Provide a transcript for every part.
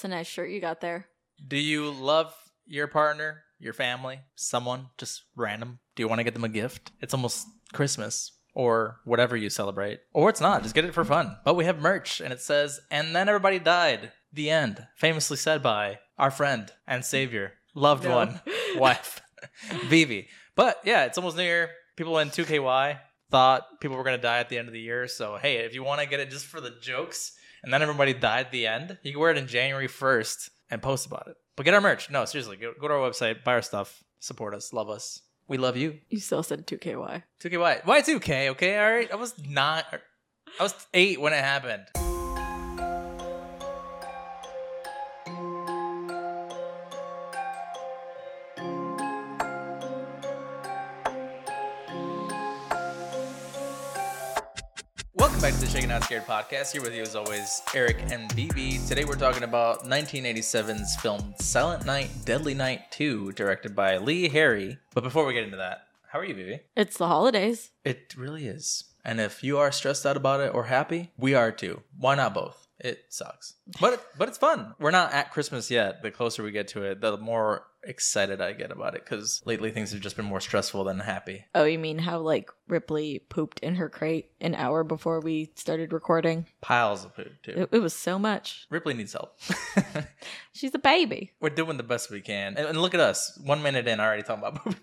It's a nice shirt you got there. Do you love your partner, your family, someone, just random? Do you want to get them a gift? It's almost Christmas or whatever you celebrate. Or it's not, just get it for fun. But we have merch and it says, and then everybody died. The end. Famously said by our friend and savior, loved No. one, wife, Vivi. But yeah, it's almost New Year. People in 2KY thought people were going to die at the end of the year. So, hey, if you want to get it just for the jokes and then everybody died at the end, you can wear it in January 1st and post about it. But get our merch. No, seriously, go, go to our website, buy our stuff, support us, love us. We love you. You still said 2KY. 2KY. Why 2K? Okay, all right. I was not. I was eight when it happened. To the Shaken Not Scared podcast. Here with you as always, Eric and BB. Today we're talking about 1987's film Silent Night, Deadly Night 2, directed by Lee Harry. But before we get into that, how are you, BB? It's the holidays. It really is. And if you are stressed out about it or happy, we are too. Why not both? It sucks. But but it's fun. We're not at Christmas yet. The closer we get to it, the more excited I get about it cuz lately things have just been more stressful than happy. Oh, you mean how like Ripley pooped in her crate an hour before we started recording? Piles of poop too. It, it was so much. Ripley needs help. She's a baby. We're doing the best we can. And, and look at us. 1 minute in already talking about poop.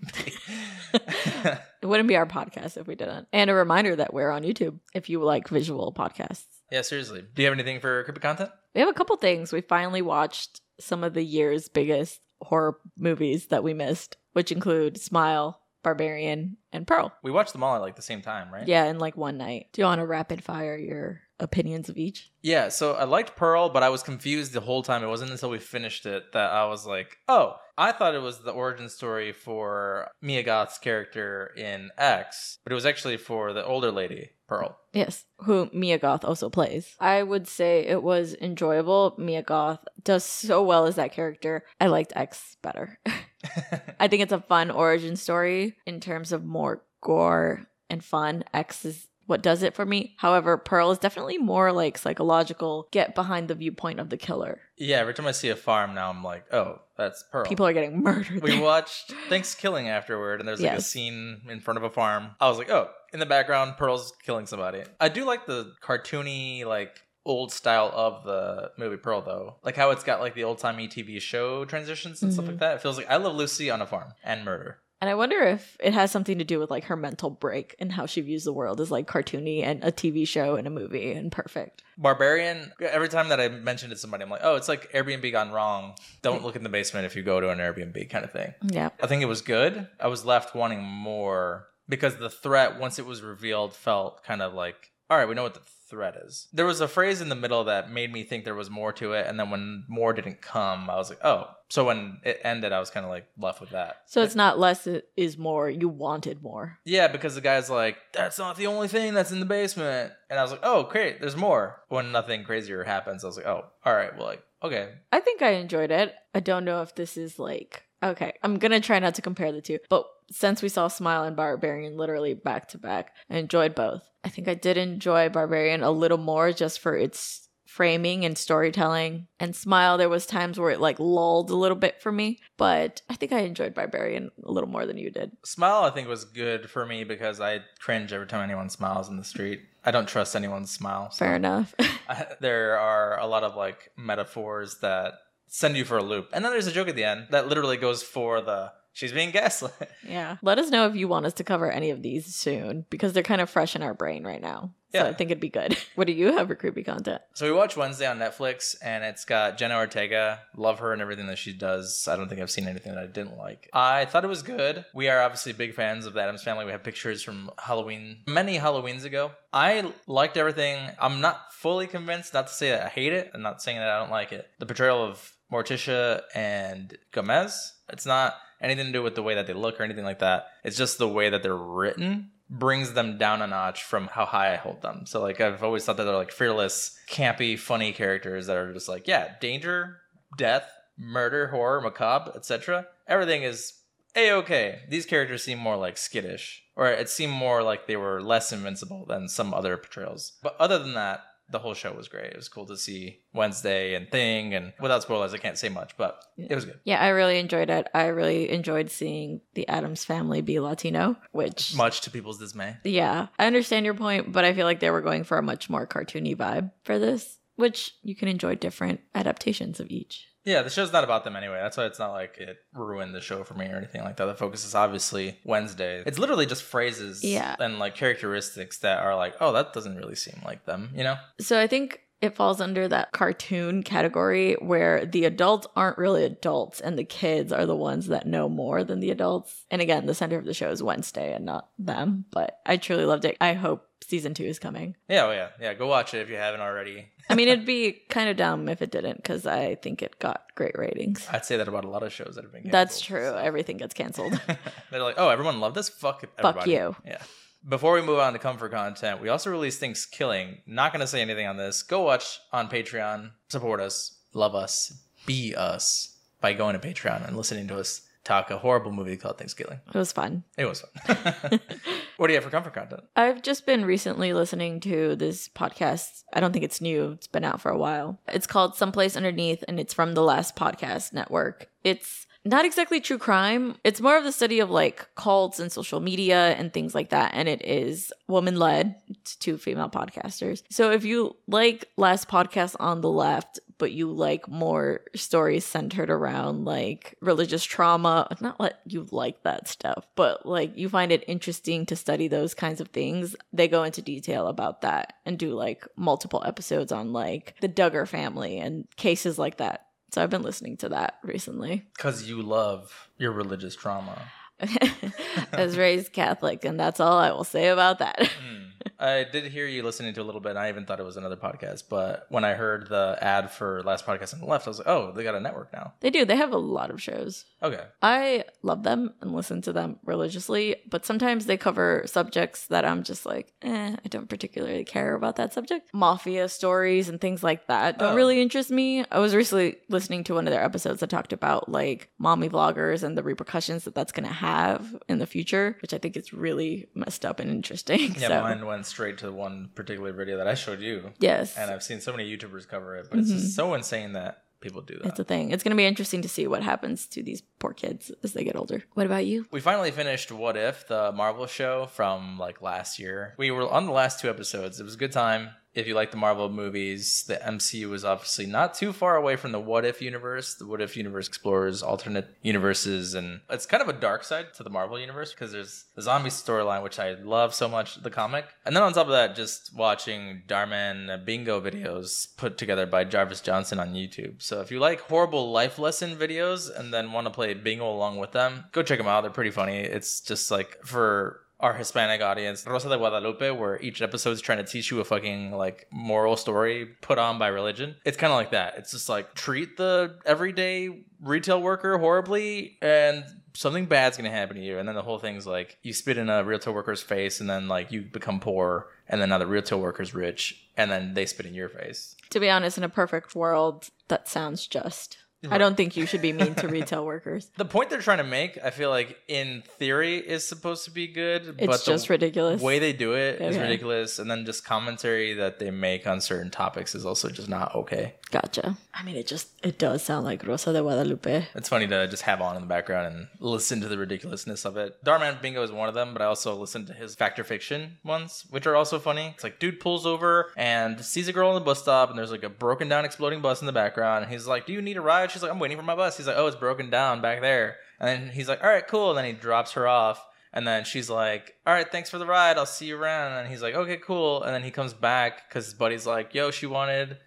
It wouldn't be our podcast if we didn't. And a reminder that we're on YouTube if you like visual podcasts. yeah, seriously. Do you have anything for creepy content? We have a couple things. We finally watched some of the year's biggest horror movies that we missed, which include Smile, Barbarian, and Pearl. We watched them all at like the same time, right? Yeah, in like one night. Do you want to rapid fire your opinions of each? Yeah, so I liked Pearl, but I was confused the whole time. It wasn't until we finished it that I was like, oh, I thought it was the origin story for Mia Goth's character in X, but it was actually for the older lady, Pearl. Yes, who Mia Goth also plays. I would say it was enjoyable. Mia Goth does so well as that character. I liked X better. I think it's a fun origin story in terms of more gore and fun. X is what does it for me. However, Pearl is definitely more like psychological, get behind the viewpoint of the killer. yeah, every time I see a farm now, I'm like, oh, that's Pearl. People are getting murdered. we there. watched Thanksgiving afterward, and there's like a scene in front of a farm. I was like, oh, in the background, Pearl's killing somebody. I do like the cartoony, like old style of the movie Pearl, though. Like how it's got like the old timey TV show transitions and stuff Mhm. like that. It feels like I Love Lucy on a farm and murder. And I wonder if it has something to do with like her mental break and how she views the world as like cartoony and a TV show and a movie and perfect. Barbarian. Every time that I mention it to somebody, I'm like, oh, it's like Airbnb gone wrong. Don't look in the basement if you go to an Airbnb kind of thing. Yeah. I think it was good. I was left wanting more because the threat, once it was revealed, felt kind of like, all right, we know what the threat is. There was a phrase in the middle that made me think there was more to it, and then when more didn't come, I was like, oh. So when it ended, I was kind of like left with that. So it's not less it is more. You wanted more. Yeah, because the guy's like, that's not the only thing that's in the basement. And I was like, oh, great, there's more. When nothing crazier happens, I was like, oh, all right, well, like, okay. I think I enjoyed it. I don't know if this is like okay. I'm gonna try not to compare the two, but since we saw Smile and Barbarian literally back to back, I enjoyed both. I think I did enjoy Barbarian a little more just for its framing and storytelling. And Smile, there was times where it like lulled a little bit for me, but I think I enjoyed Barbarian a little more than you did. Smile, I think, was good for me because I cringe every time anyone smiles in the street. I don't trust anyone's smile. so- Fair enough. I, there are a lot of like metaphors that send you for a loop. And then there's a joke at the end that literally goes for the she's being gaslit. yeah. Let us know if you want us to cover any of these soon because they're kind of fresh in our brain right now. So Yeah. I think it'd be good. What do you have for creepy content? So we watched Wednesday on Netflix and it's got Jenna Ortega. Love her and everything that she does. I don't think I've seen anything that I didn't like. I thought it was good. We are obviously big fans of the Addams family. We have pictures from Halloween many Halloweens ago. I liked everything. I'm not fully convinced, not to say that I hate it. I'm not saying that I don't like it. The portrayal of Morticia and Gomez, it's not anything to do with the way that they look or anything like that. It's just the way that they're written brings them down a notch from how high I hold them. So like I've always thought that they're like fearless, campy, funny characters that are just like, yeah, danger, death, murder, horror, macabre, etc. Everything is a okay. These characters seem more like skittish, or it seemed more like they were less invincible than some other portrayals. But other than that, the whole show was great. It was cool to see Wednesday and Thing, and without spoilers, I can't say much, but it was good. Yeah, I really enjoyed it. I really enjoyed seeing the Addams family be Latino, which Much to people's dismay. yeah, I understand your point, but I feel like they were going for a much more cartoony vibe for this, which you can enjoy different adaptations of each. Yeah, the show's not about them anyway. That's why it's not like it ruined the show for me or anything like that. The focus is obviously Wednesday. It's literally just phrases Yeah. and like characteristics that are like, oh, that doesn't really seem like them, you know? So I think it falls under that cartoon category where the adults aren't really adults and the kids are the ones that know more than the adults. And again, the center of the show is Wednesday and not them, but I truly loved it. I hope season 2 is coming. Yeah, oh yeah, yeah. Go watch it if you haven't already. I mean, it'd be kind of dumb if it didn't cuz I think it got great ratings. I'd say that about a lot of shows that have been. canceled. That's true. so. Everything gets canceled. They're like, oh, everyone loved this. Fuck, Fuck you. Yeah. Before we move on to comfort content, we also released ThanksKilling. Not going to say anything on this. Go watch on Patreon. Support us. Love us. Be us by going to Patreon and listening to us talk a horrible movie called ThanksKilling. it was fun. It was fun. what do you have for comfort content? I've just been recently listening to this podcast. I don't think it's new. It's been out for a while. It's called Some Place Under Neith and it's from the Last Podcast Network. It's not exactly true crime. It's more of the study of like cults and social media and things like that. And it is woman led. Two female podcasters. So if you like Last Podcast on the left, but you like more stories centered around like religious trauma, not like you like that stuff, but like you find it interesting to study those kinds of things. They go into detail about that and do like multiple episodes on like the Duggar family and cases like that. So I've been listening to that recently. Because you love your religious trauma. I was raised Catholic, and that's all I will say about that. Hmm. I did hear you listening to a little bit. And I even thought it was another podcast, but when I heard the ad for last podcast on the left, I was like, "Oh, they got a network now." They do. They have a lot of shows. Okay, I love them and listen to them religiously, but sometimes they cover subjects that I'm just like, eh, I don't particularly care about that subject. Mafia stories and things like that don't Oh. really interest me. I was recently listening to one of their episodes that talked about like mommy vloggers and the repercussions that that's going to have in the future, which I think is really messed up and interesting. yeah, so, mine went straight to the one particular video that I showed you, yes. and I've seen so many YouTubers cover it, but it's just mm-hmm. so insane that people do that. it's a thing. It's going to be interesting to see what happens to these poor kids as they get older. What about you? We finally finished What If, the Marvel show from like last year. We were on the last two episodes. It was a good time. If you like the Marvel movies, the MCU is obviously not too far away from the What If universe. The What If universe explores alternate universes, and it's kind of a dark side to the Marvel universe because there's the zombie storyline, which I love so much, the comic. And then on top of that, just watching Dhar Mann bingo videos put together by Jarvis Johnson on YouTube. So if you like horrible life lesson videos and then want to play bingo along with them, go check them out. They're pretty funny. It's just like for our Hispanic audience, Rosa de Guadalupe, where each episode is trying to teach you a fucking like moral story put on by religion. It's kind of like that. It's just like treat the everyday retail worker horribly and something bad's gonna happen to you. And then the whole thing's like you spit in a retail worker's face and then like you become poor and then now the retail worker's rich and then they spit in your face. To be honest, in a perfect world, that sounds just. I don't think you should be mean to retail workers. The point they're trying to make, I feel like in theory is supposed to be good, It's but the just ridiculous. way they do it is Okay. ridiculous and then just commentary that they make on certain topics is also just not okay Gotcha. I mean, it just it does sound like Rosa de Guadalupe. it's funny to just have on in the background and listen to the ridiculousness of it Dhar Mann bingo is one of them but i also listen to his factor fiction ones which are also funny it's like dude pulls over and sees a girl on the bus stop and there's like a broken down exploding bus in the background and he's like do you need a ride she's like i'm waiting for my bus he's like oh it's broken down back there and then he's like all right cool and then he drops her off and then she's like, "All right, thanks for the ride. I'll see you around." And he's like, "Okay, cool." And then he comes back because his buddy's like, "Yo, she wanted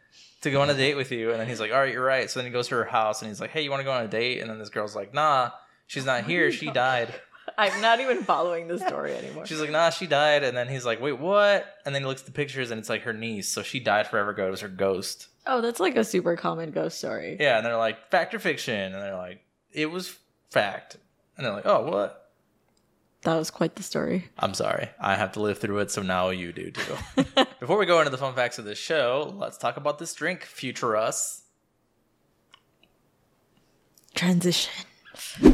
to go on a date with you." And then he's like, "All right, you're right." So then he goes to her house and he's like, "Hey, you want to go on a date?" And then this girl's like, "Nah, she's not here. She died." I'm not even following the story anymore. She's like, "Nah, she died." And then he's like, "Wait, what?" And then he looks at the pictures and it's like her niece. So she died forever ago. It was her ghost. oh, that's like a super common ghost story. Yeah, and they're like, "Fact or fiction?" And they're like, "It was fact." And they're like, "Oh, what?" That was quite the story. I'm sorry. I have to live through it, so now you do too. Before we go into the fun facts of this show, let's talk about this drink, Future Us. Transition.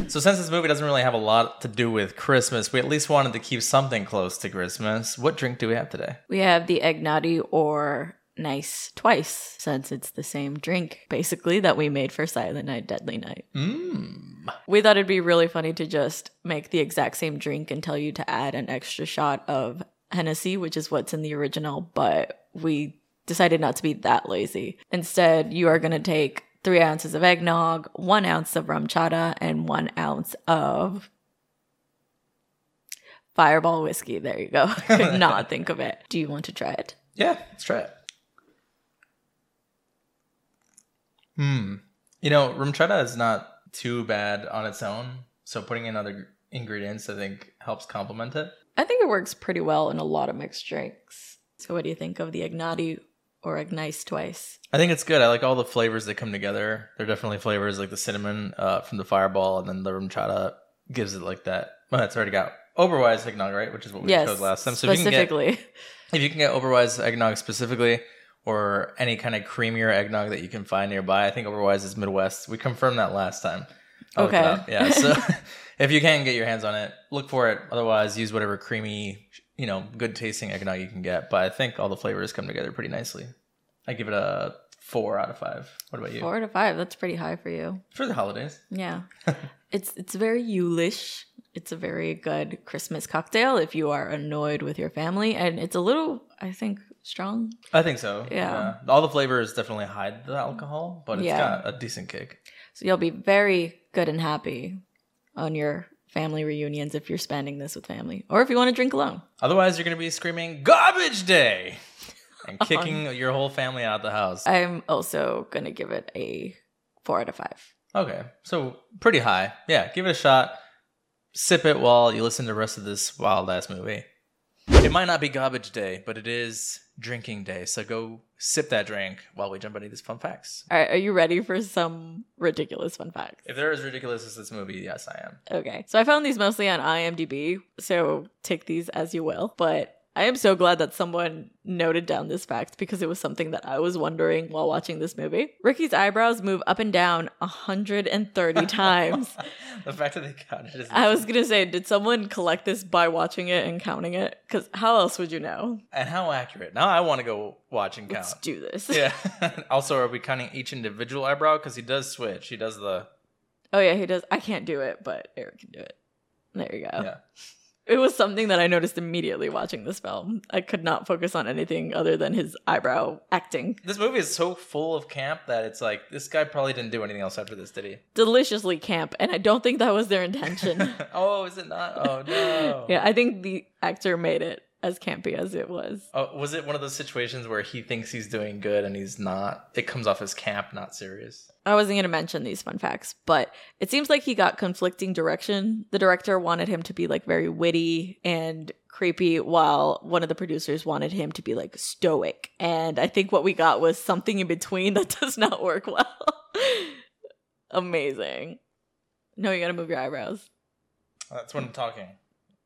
So, since this movie doesn't really have a lot to do with Christmas, we at least wanted to keep something close to Christmas. What drink do we have today? We have the Eggnotti or nice twice since it's the same drink basically that we made for Silent Night Deadly Night. Mmm. We thought it'd be really funny to just make the exact same drink and tell you to add an extra shot of Hennessy, which is what's in the original, but we decided not to be that lazy. Instead, you are going to take three ounces of eggnog, one ounce of RumChata, and one ounce of fireball whiskey. There you go. Could not think of it. Do you want to try it? Yeah, let's try it. Hmm. You know, RumChata is not too bad on its own. So putting in other ingredients, I think, helps complement it. I think it works pretty well in a lot of mixed drinks. So, what do you think of the Ignati or Ignice twice? I think it's good. I like all the flavors that come together. They're definitely flavors like the cinnamon uh, from the Fireball, and then the RumChata gives it like that. Well, it's already got Oberweis eggnog, right? Which is what we yes, chose last time. So if you can get specifically. if you can get Oberweis eggnog specifically, or any kind of creamier eggnog that you can find nearby, I think Oberweis is Midwest. We confirmed that last time. I Okay. Yeah. So if you can get your hands on it, look for it. Otherwise, use whatever creamy, you know, good tasting eggnog you can get. But I think all the flavors come together pretty nicely. I give it a four out of five. What about you? Four to five. That's pretty high for you. For the holidays. Yeah. it's it's very Yulish. It's a very good Christmas cocktail if you are annoyed with your family. And it's a little, I think, strong. I think so. Yeah. All the flavors definitely hide the alcohol, but it's Yeah. got a decent kick. So you'll be very good and happy on your family reunions if you're spending this with family. Or if you want to drink alone. Otherwise, you're going to be screaming garbage day and kicking your whole family out of the house. I'm also gonna give it a four out of five. Okay, so pretty high. Yeah, give it a shot. Sip it while you listen to the rest of this wild ass movie. It might not be garbage day, but it is drinking day. So go sip that drink while we jump into these fun facts. All right, are you ready for some ridiculous fun facts? If they're as ridiculous as this movie, yes, I am. Okay. So I found these mostly on IMDb, so take these as you will. But I am so glad that someone noted down this fact because it was something that I was wondering while watching this movie. Ricky's eyebrows move up and down 130 times. the fact that they counted is I was gonna say, did someone collect this by watching it and counting it? Because how else would you know? and how accurate. Now I want to go watch and count. Let's do this. Yeah. also, are we counting each individual eyebrow? Because he does switch. He does the Oh yeah, he does. I can't do it, but Eric can do it. There you go. yeah. It was something that I noticed immediately watching this film. I could not focus on anything other than his eyebrow acting. This movie is so full of camp that it's like this guy probably didn't do anything else after this, did he? Deliciously camp, and I don't think that was their intention. oh, is it not? Oh no. yeah, I think the actor made it as campy as it was. Oh, was it one of those situations where he thinks he's doing good and he's not? It comes off as camp, not serious. I wasn't going to mention these fun facts, but it seems like he got conflicting direction. The director wanted him to be like very witty and creepy, while one of the producers wanted him to be like stoic. And I think what we got was something in between that does not work well. Amazing. No, you got to move your eyebrows. That's when I'm talking.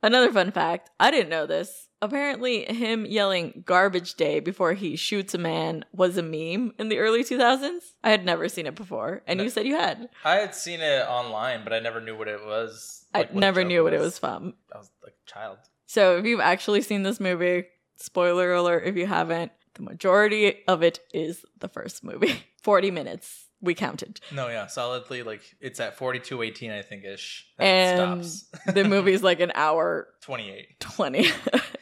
Another fun fact I didn't know this. Apparently, him yelling garbage day before he shoots a man was a meme in the early 2000s. I had never seen it before, and No. you said you had. I had seen it online, but I never knew what it was. like, I never knew what it was from. I was like a child. So, if you've actually seen this movie, spoiler alert if you haven't, the majority of it is the first movie. 40 minutes, we counted. No, yeah, solidly like it's at 42.18, I think ish. And stops. the movie's like an hour 28. 20.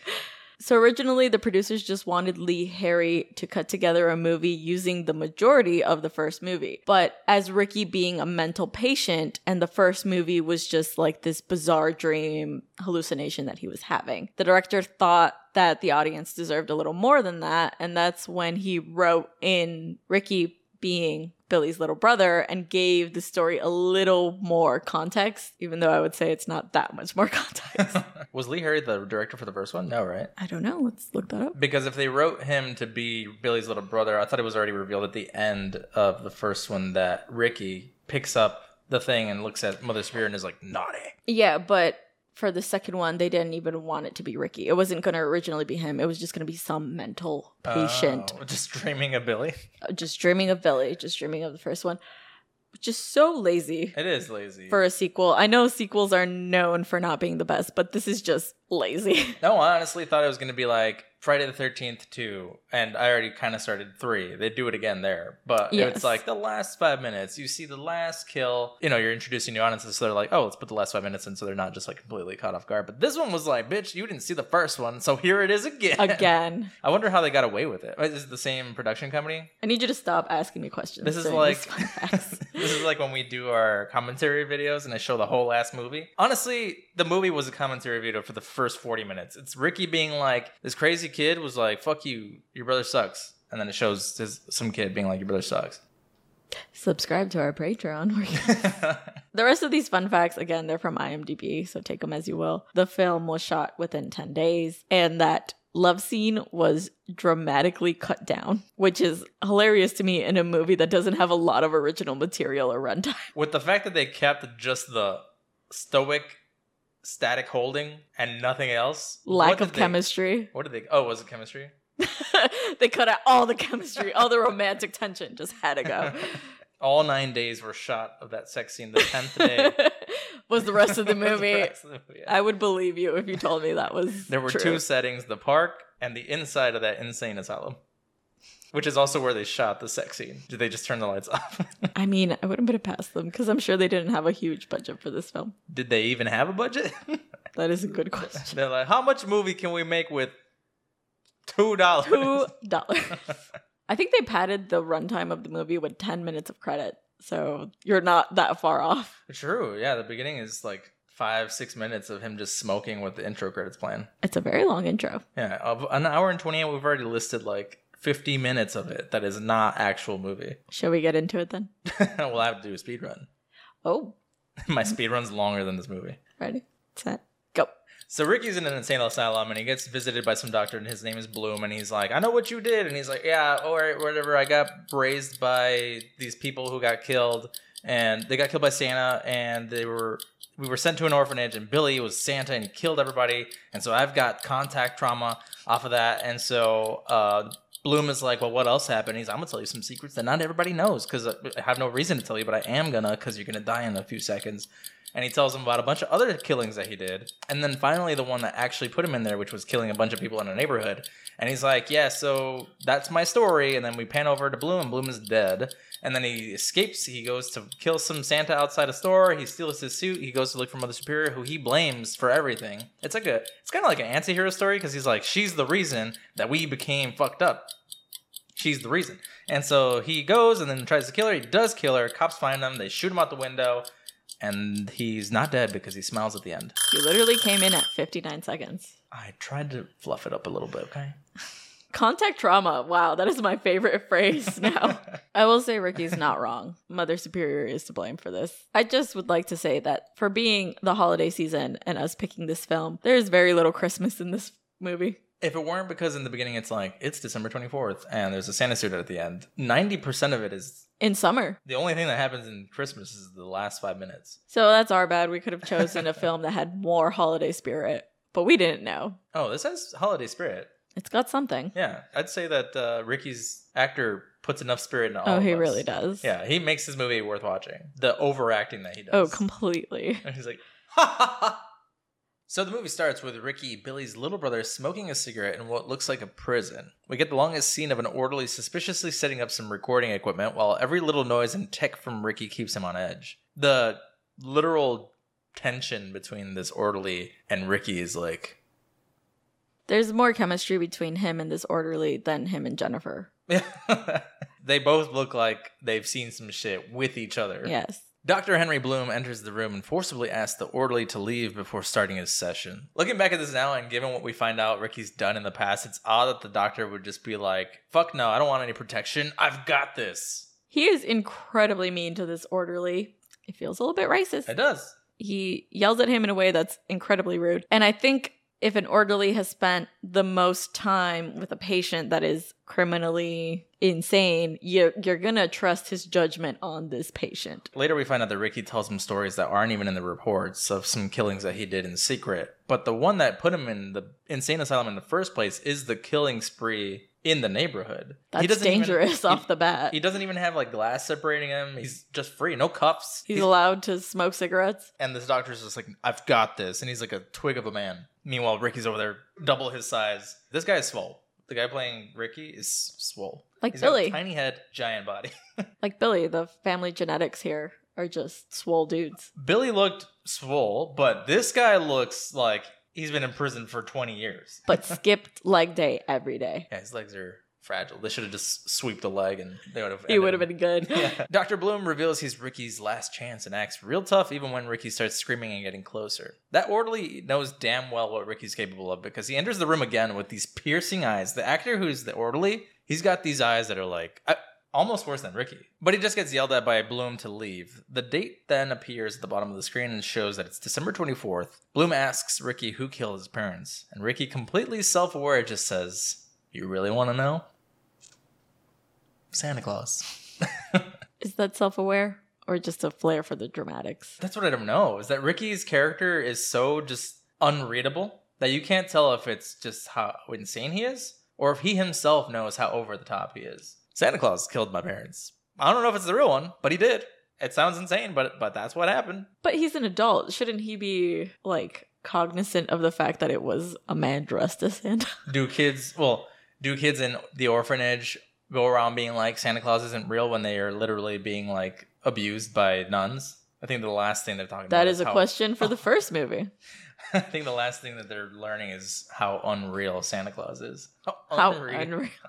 so originally the producers just wanted Lee Harry to cut together a movie using the majority of the first movie. But as Ricky being a mental patient and the first movie was just like this bizarre dream hallucination that he was having, the director thought that the audience deserved a little more than that and that's when he wrote in Ricky being Billy's little brother and gave the story a little more context, even though I would say it's not that much more context. was Lee Harry the director for the first one? No, right? I don't know. Let's look that up. Because if they wrote him to be Billy's little brother, I thought it was already revealed at the end of the first one that Ricky picks up the thing and looks at Mother Superior and is like, naughty. Yeah, but for the second one, they didn't even want it to be Ricky. It wasn't going to originally be him. It was just going to be some mental patient Oh, just dreaming of Billy. uh, just dreaming of Billy, just dreaming of the first one. which is so lazy It is lazy. for a sequel. I know sequels are known for not being the best, but this is just lazy. no, I honestly thought it was going to be like Friday the 13th 2, and I already kind of started 3. They do it again there. But Yes. it's like the last five minutes, you see the last kill. You know, you're introducing new audiences, so they're like, oh, let's put the last five minutes in so they're not just like completely caught off guard. But this one was like, bitch, you didn't see the first one, so here it is again. Again. I wonder how they got away with it. Is it the same production company? I need you to stop asking me questions. This is like fun this is like when we do our commentary videos and I show the whole last movie. Honestly, the movie was a commentary video for the first 40 minutes. It's Ricky being like, this crazy kid was like, fuck you, your brother sucks. And then it shows his, some kid being like, your brother sucks. Subscribe to our Patreon. the rest of these fun facts, again, they're from IMDb, so take them as you will. The film was shot within 10 days, and that love scene was dramatically cut down, which is hilarious to me in a movie that doesn't have a lot of original material or runtime. With the fact that they kept just the stoic static holding and nothing else. Lack of they- chemistry. What did they? Oh, was it chemistry? they cut out all the chemistry, all the romantic tension just had to go. All nine days were shot of that sex scene. The tenth day was the rest of the movie. of the movie, yeah. I would believe you if you told me that was There were true. two settings: the park and the inside of that insane asylum, which is also where they shot the sex scene. Did they just turn the lights off? I mean, I wouldn't put it past them because I'm sure they didn't have a huge budget for this film. Did they even have a budget? That is a good question. They're like, how much movie can we make with two dollars? Two dollars. I think they padded the runtime of the movie with ten minutes of credit, so you're not that far off. True. Yeah, the beginning is like five, six minutes of him just smoking with the intro credits playing. It's a very long intro. Yeah, of an hour and twenty-eight, we've already listed like fifty minutes of it that is not actual movie. Shall we get into it then? we'll have to do a speed run. Oh, My speed run's longer than this movie. ready, set, go. So Ricky's in an insane asylum and he gets visited by some doctor and his name is Bloom and he's like, I know what you did. And he's like, yeah, or whatever. I got raised by these people who got killed and they got killed by Santa and they were, we were sent to an orphanage and Billy was Santa and he killed everybody. And so I've got contact trauma off of that. And so, uh, Bloom is like, well, what else happened? He's, I'm gonna tell you some secrets that not everybody knows because I have no reason to tell you, but I am gonna because you're gonna die in a few seconds and he tells him about a bunch of other killings that he did. And then finally, the one that actually put him in there, which was killing a bunch of people in a neighborhood. And he's like, Yeah, so that's my story. And then we pan over to Bloom, and Bloom is dead. And then he escapes. He goes to kill some Santa outside a store. He steals his suit. He goes to look for Mother Superior, who he blames for everything. It's like a, it's kind of like an anti-hero story because he's like, she's the reason that we became fucked up. She's the reason. And so he goes and then tries to kill her. He does kill her. Cops find him. They shoot him out the window and he's not dead because he smiles at the end. You literally came in at 59 seconds. I tried to fluff it up a little bit, okay? Contact trauma. Wow, that is my favorite phrase now. I will say Ricky's not wrong. Mother Superior is to blame for this. I just would like to say that for being the holiday season and us picking this film, there is very little Christmas in this movie. If it weren't because in the beginning it's like, it's December 24th and there's a Santa suit at the end, 90% of it is In summer. the only thing that happens in Christmas is the last five minutes. So that's our bad. We could have chosen a film that had more holiday spirit, but we didn't know. Oh, this has holiday spirit. It's got something. Yeah, I'd say that uh, Ricky's actor puts enough spirit in all Oh, he us. really does. Yeah, he makes his movie worth watching. The overacting that he does. Oh, completely. And he's like, ha ha ha. So the movie starts with Ricky, Billy's little brother, smoking a cigarette in what looks like a prison. We get the longest scene of an orderly suspiciously setting up some recording equipment while every little noise and tick from Ricky keeps him on edge. The literal tension between this orderly and Ricky is like, There's more chemistry between him and this orderly than him and Jennifer. they both look like they've seen some shit with each other. Yes. Dr. Henry Bloom enters the room and forcibly asks the orderly to leave before starting his session. Looking back at this now and given what we find out Ricky's done in the past, it's odd that the doctor would just be like, fuck no, I don't want any protection. I've got this. He is incredibly mean to this orderly. It feels a little bit racist. It does. He yells at him in a way that's incredibly rude. And I think if an orderly has spent the most time with a patient that is criminally insane, you're, you're gonna trust his judgment on this patient. Later, we find out that Ricky tells him stories that aren't even in the reports of some killings that he did in secret. But the one that put him in the insane asylum in the first place is the killing spree in the neighborhood. That's he doesn't even- dangerous he- off the bat. He doesn't even have like glass separating him. He's just free, no cuffs. He's allowed to smoke cigarettes. and this doctor's just like, I've got this. And he's like a twig of a man. Meanwhile, Ricky's over there, double his size. This guy is swole. The guy playing Ricky is swole. Like He's Billy. tiny head, giant body. Like Billy, the family genetics here are just swole dudes. Billy looked swole, but this guy looks like he's been in prison for 20 years. But skipped leg day every day. Yeah, his legs are fragile. They should have just swept the leg and they would have. He would have been good. Yeah. Dr. Bloom reveals he's Ricky's last chance and acts real tough even when Ricky starts screaming and getting closer. That orderly knows damn well what Ricky's capable of because he enters the room again with these piercing eyes. The actor who's the orderly, he's got these eyes that are like uh, almost worse than Ricky. But he just gets yelled at by Bloom to leave. The date then appears at the bottom of the screen and shows that it's December 24th. Bloom asks Ricky who killed his parents, and Ricky, completely self aware, just says, You really want to know? Santa Claus. Is that self aware or just a flair for the dramatics? That's what I don't know. Is that Ricky's character is so just unreadable that you can't tell if it's just how insane he is or if he himself knows how over the top he is. Santa Claus killed my parents. I don't know if it's the real one, but he did. It sounds insane, but but that's what happened. But he's an adult. Shouldn't he be like cognizant of the fact that it was a man dressed as Santa? Do kids well, do kids in the orphanage go around being like Santa Claus isn't real when they are literally being like abused by nuns? I think the last thing they're talking about That is a how- question for the first movie. I think the last thing that they're learning is how unreal Santa Claus is. How unreal. unreal.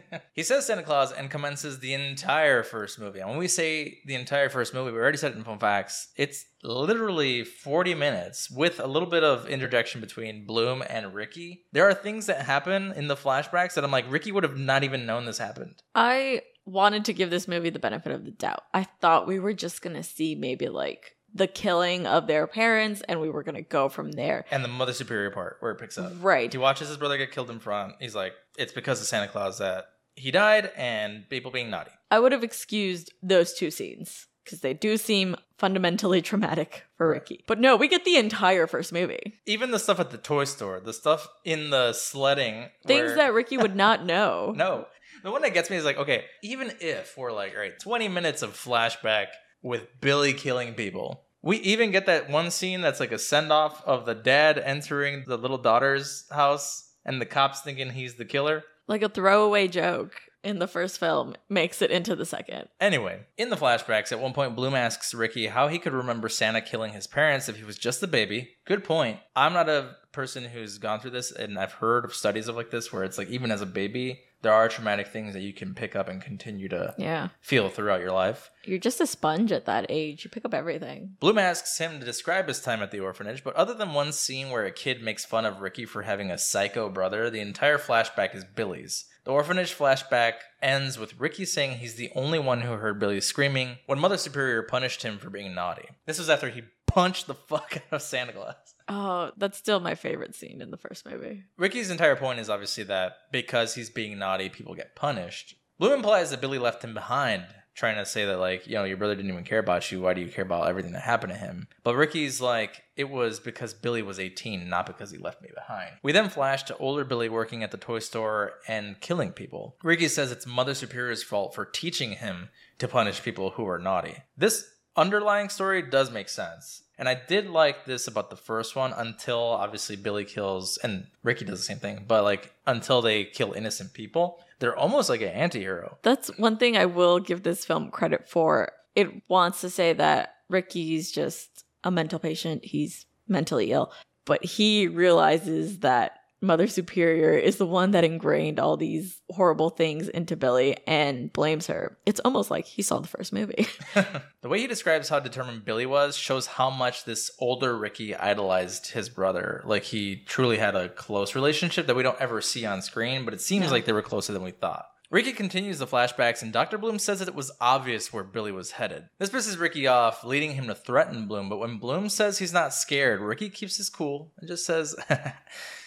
he says Santa Claus and commences the entire first movie. And when we say the entire first movie, we already said it in Fun Facts. It's literally 40 minutes with a little bit of interjection between Bloom and Ricky. There are things that happen in the flashbacks that I'm like, Ricky would have not even known this happened. I wanted to give this movie the benefit of the doubt. I thought we were just going to see maybe like the killing of their parents and we were going to go from there. And the Mother Superior part where it picks up. Right. He watches his brother get killed in front. He's like, it's because of Santa Claus that he died and people being naughty. I would have excused those two scenes because they do seem fundamentally traumatic for Ricky. But no, we get the entire first movie. Even the stuff at the toy store, the stuff in the sledding. Things where- that Ricky would not know. No. The one that gets me is like, okay, even if we're like, all right, 20 minutes of flashback with Billy killing people, we even get that one scene that's like a send off of the dad entering the little daughter's house and the cops thinking he's the killer. Like a throwaway joke in the first film makes it into the second. Anyway, in the flashbacks, at one point, Bloom asks Ricky how he could remember Santa killing his parents if he was just a baby. Good point. I'm not a person who's gone through this, and I've heard of studies of like this where it's like even as a baby, there are traumatic things that you can pick up and continue to Yeah. feel throughout your life. You're just a sponge at that age. You pick up everything. Bloom asks him to describe his time at the orphanage, but other than one scene where a kid makes fun of Ricky for having a psycho brother, the entire flashback is Billy's. The orphanage flashback ends with Ricky saying he's the only one who heard Billy screaming when Mother Superior punished him for being naughty. This was after he punched the fuck out of Santa Claus. Oh, that's still my favorite scene in the first movie. Ricky's entire point is obviously that because he's being naughty, people get punished. Bloom implies that Billy left him behind, trying to say that, like, you know, your brother didn't even care about you. Why do you care about everything that happened to him? But Ricky's like, it was because Billy was 18, not because he left me behind. We then flash to older Billy working at the toy store and killing people. Ricky says it's Mother Superior's fault for teaching him to punish people who are naughty. This underlying story does make sense. And I did like this about the first one until obviously Billy kills, and Ricky does the same thing, but like until they kill innocent people, they're almost like an anti hero. That's one thing I will give this film credit for. It wants to say that Ricky's just a mental patient, he's mentally ill, but he realizes that Mother Superior is the one that ingrained all these horrible things into Billy and blames her. It's almost like he saw the first movie. the way he describes how determined Billy was shows how much this older Ricky idolized his brother. Like he truly had a close relationship that we don't ever see on screen, but it seems No. like they were closer than we thought. Ricky continues the flashbacks, and Dr. Bloom says that it was obvious where Billy was headed. This pisses Ricky off, leading him to threaten Bloom, but when Bloom says he's not scared, Ricky keeps his cool and just says,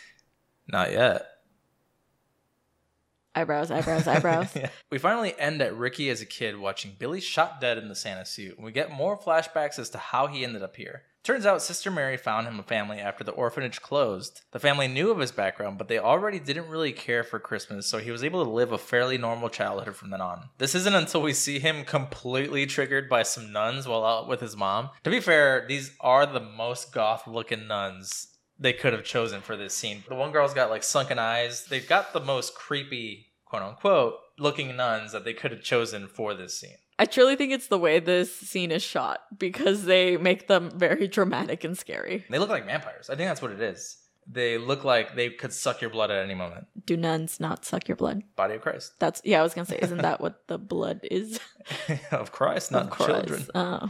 Not yet. Eyebrows, eyebrows, eyebrows. Yeah. We finally end at Ricky as a kid watching Billy shot dead in the Santa suit, and we get more flashbacks as to how he ended up here. Turns out Sister Mary found him a family after the orphanage closed. The family knew of his background, but they already didn't really care for Christmas, so he was able to live a fairly normal childhood from then on. This isn't until we see him completely triggered by some nuns while out with his mom. To be fair, these are the most goth looking nuns they could have chosen for this scene. The one girl's got like sunken eyes. They've got the most creepy, quote unquote, looking nuns that they could have chosen for this scene. I truly think it's the way this scene is shot because they make them very dramatic and scary. They look like vampires. I think that's what it is. They look like they could suck your blood at any moment. Do nuns not suck your blood? Body of Christ. That's yeah. I was gonna say, isn't that what the blood is? of Christ, not Of course. children. Oh.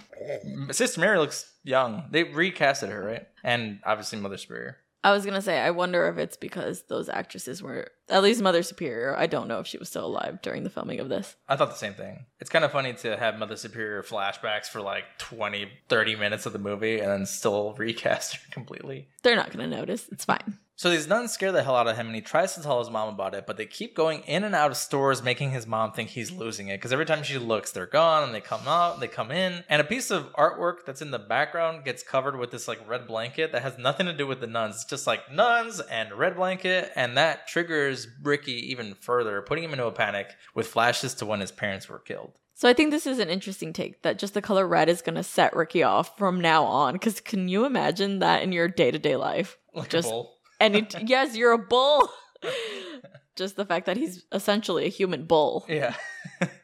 Sister Mary looks young. They recasted her, right? And obviously Mother Superior. I was gonna say, I wonder if it's because those actresses were at least Mother Superior. I don't know if she was still alive during the filming of this. I thought the same thing. It's kind of funny to have Mother Superior flashbacks for like 20, 30 minutes of the movie and then still recast her completely. They're not gonna notice. It's fine. So these nuns scare the hell out of him, and he tries to tell his mom about it, but they keep going in and out of stores, making his mom think he's losing it. Because every time she looks, they're gone, and they come out, they come in, and a piece of artwork that's in the background gets covered with this like red blanket that has nothing to do with the nuns. It's just like nuns and red blanket, and that triggers Ricky even further, putting him into a panic with flashes to when his parents were killed. So I think this is an interesting take that just the color red is gonna set Ricky off from now on. Because can you imagine that in your day to day life? Like Just-. And it, yes, you're a bull. just the fact that he's essentially a human bull Yeah.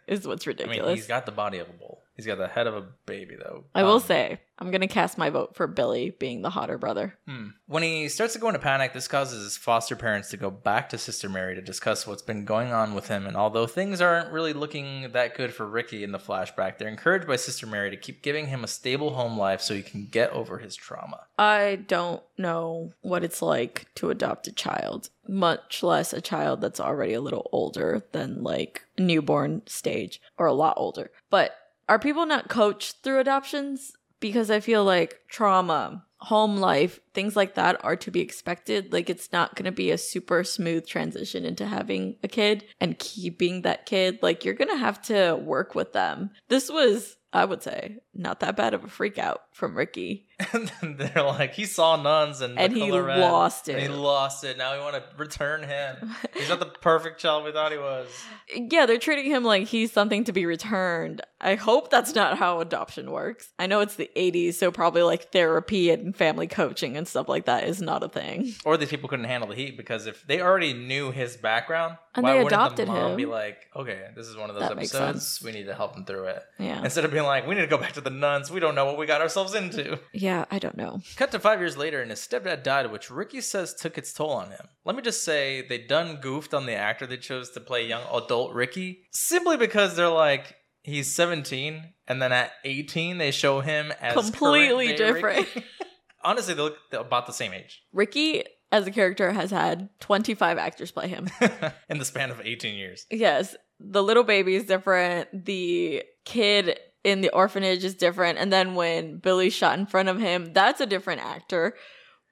is what's I ridiculous. mean, he's got the body of a bull. He's got the head of a baby, though. I will Um, say, I'm gonna cast my vote for Billy being the hotter brother. Hmm. When he starts to go into panic, this causes his foster parents to go back to Sister Mary to discuss what's been going on with him. And although things aren't really looking that good for Ricky in the flashback, they're encouraged by Sister Mary to keep giving him a stable home life so he can get over his trauma. I don't know what it's like to adopt a child, much less a child that's already a little older than like newborn stage or a lot older. But are people not coached through adoptions? Because I feel like trauma, home life, things like that are to be expected. Like it's not going to be a super smooth transition into having a kid and keeping that kid. Like you're going to have to work with them. This was, I would say, not that bad of a freak out from Ricky. and then they're like, he saw nuns and, And he color red, lost And he lost it. Now we want to return him. He's not the perfect child we thought he was. yeah, they're treating him like he's something to be returned. I hope that's not how adoption works. I know it's the 80s, so probably like therapy and family coaching and stuff like that is not a thing. Or these people couldn't handle the heat because if they already knew his background, And why they wouldn't adopted the mom him. be like, okay, this is one of those That episodes. We need to help him through it. Yeah. Instead of being like, we need to go back to the nuns. We don't know what we got ourselves into. Yeah, I don't know. Cut to five years later, and his stepdad died, which Ricky says took its toll on him. Let me just say, they done goofed on the actor they chose to play young adult Ricky simply because they're like, he's 17, and then at 18, they show him as Completely different. Ricky. Honestly, they look about the same age Ricky as a character has had 25 actors play him. in the span of 18 years. yes, the little baby is different. The kid in the orphanage is different. And then when Billy's shot in front of him, that's a different actor.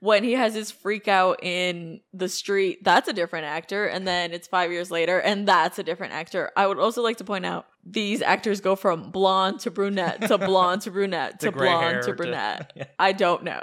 When he has his freak out in the street, that's a different actor. And then it's five years later, and that's a different actor. I would also like to point out these actors go from blonde to brunette to blonde to brunette To to blonde to to- brunette. Yeah. I don't know.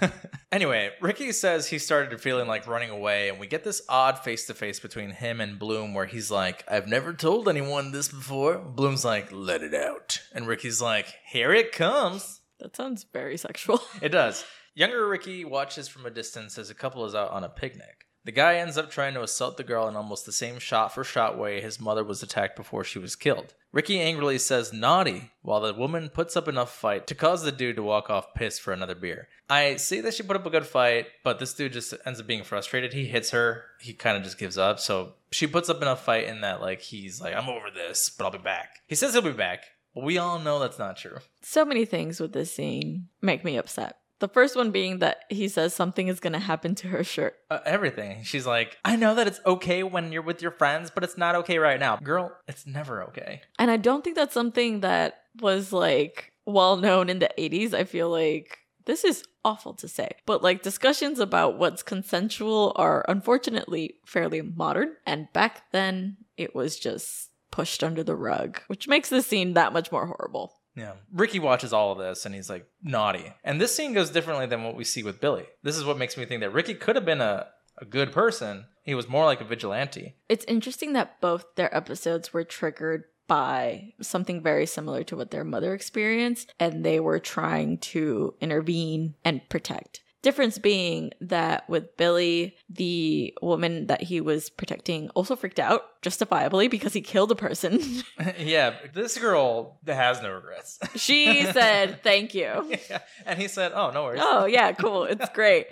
anyway, Ricky says he started feeling like running away, and we get this odd face to face between him and Bloom where he's like, I've never told anyone this before. Bloom's like, let it out. And Ricky's like, here it comes. that sounds very sexual. It does. Younger Ricky watches from a distance as a couple is out on a picnic. The guy ends up trying to assault the girl in almost the same shot for shot way his mother was attacked before she was killed. Ricky angrily says naughty, while the woman puts up enough fight to cause the dude to walk off pissed for another beer. I see that she put up a good fight, but this dude just ends up being frustrated. He hits her, he kind of just gives up. So she puts up enough fight in that, like, he's like, I'm over this, but I'll be back. He says he'll be back, but we all know that's not true. so many things with this scene make me upset. The first one being that he says something is going to happen to her shirt. uh, everything. She's like, I know that it's okay when you're with your friends, but it's not okay right now. Girl, it's never okay. And I don't think that's something that was like well known in the 80s. I feel like this is awful to say, but like discussions about what's consensual are unfortunately fairly modern. And back then, it was just pushed under the rug, which makes the scene that much more horrible. Yeah. Ricky watches all of this and he's like naughty. And this scene goes differently than what we see with Billy. This is what makes me think that Ricky could have been a, a good person. He was more like a vigilante. It's interesting that both their episodes were triggered by something very similar to what their mother experienced, and they were trying to intervene and protect. Difference being that with Billy, the woman that he was protecting also freaked out, justifiably, because he killed a person. yeah, this girl has no regrets. she said, Thank you. Yeah. And he said, Oh, no worries. Oh, yeah, cool. It's great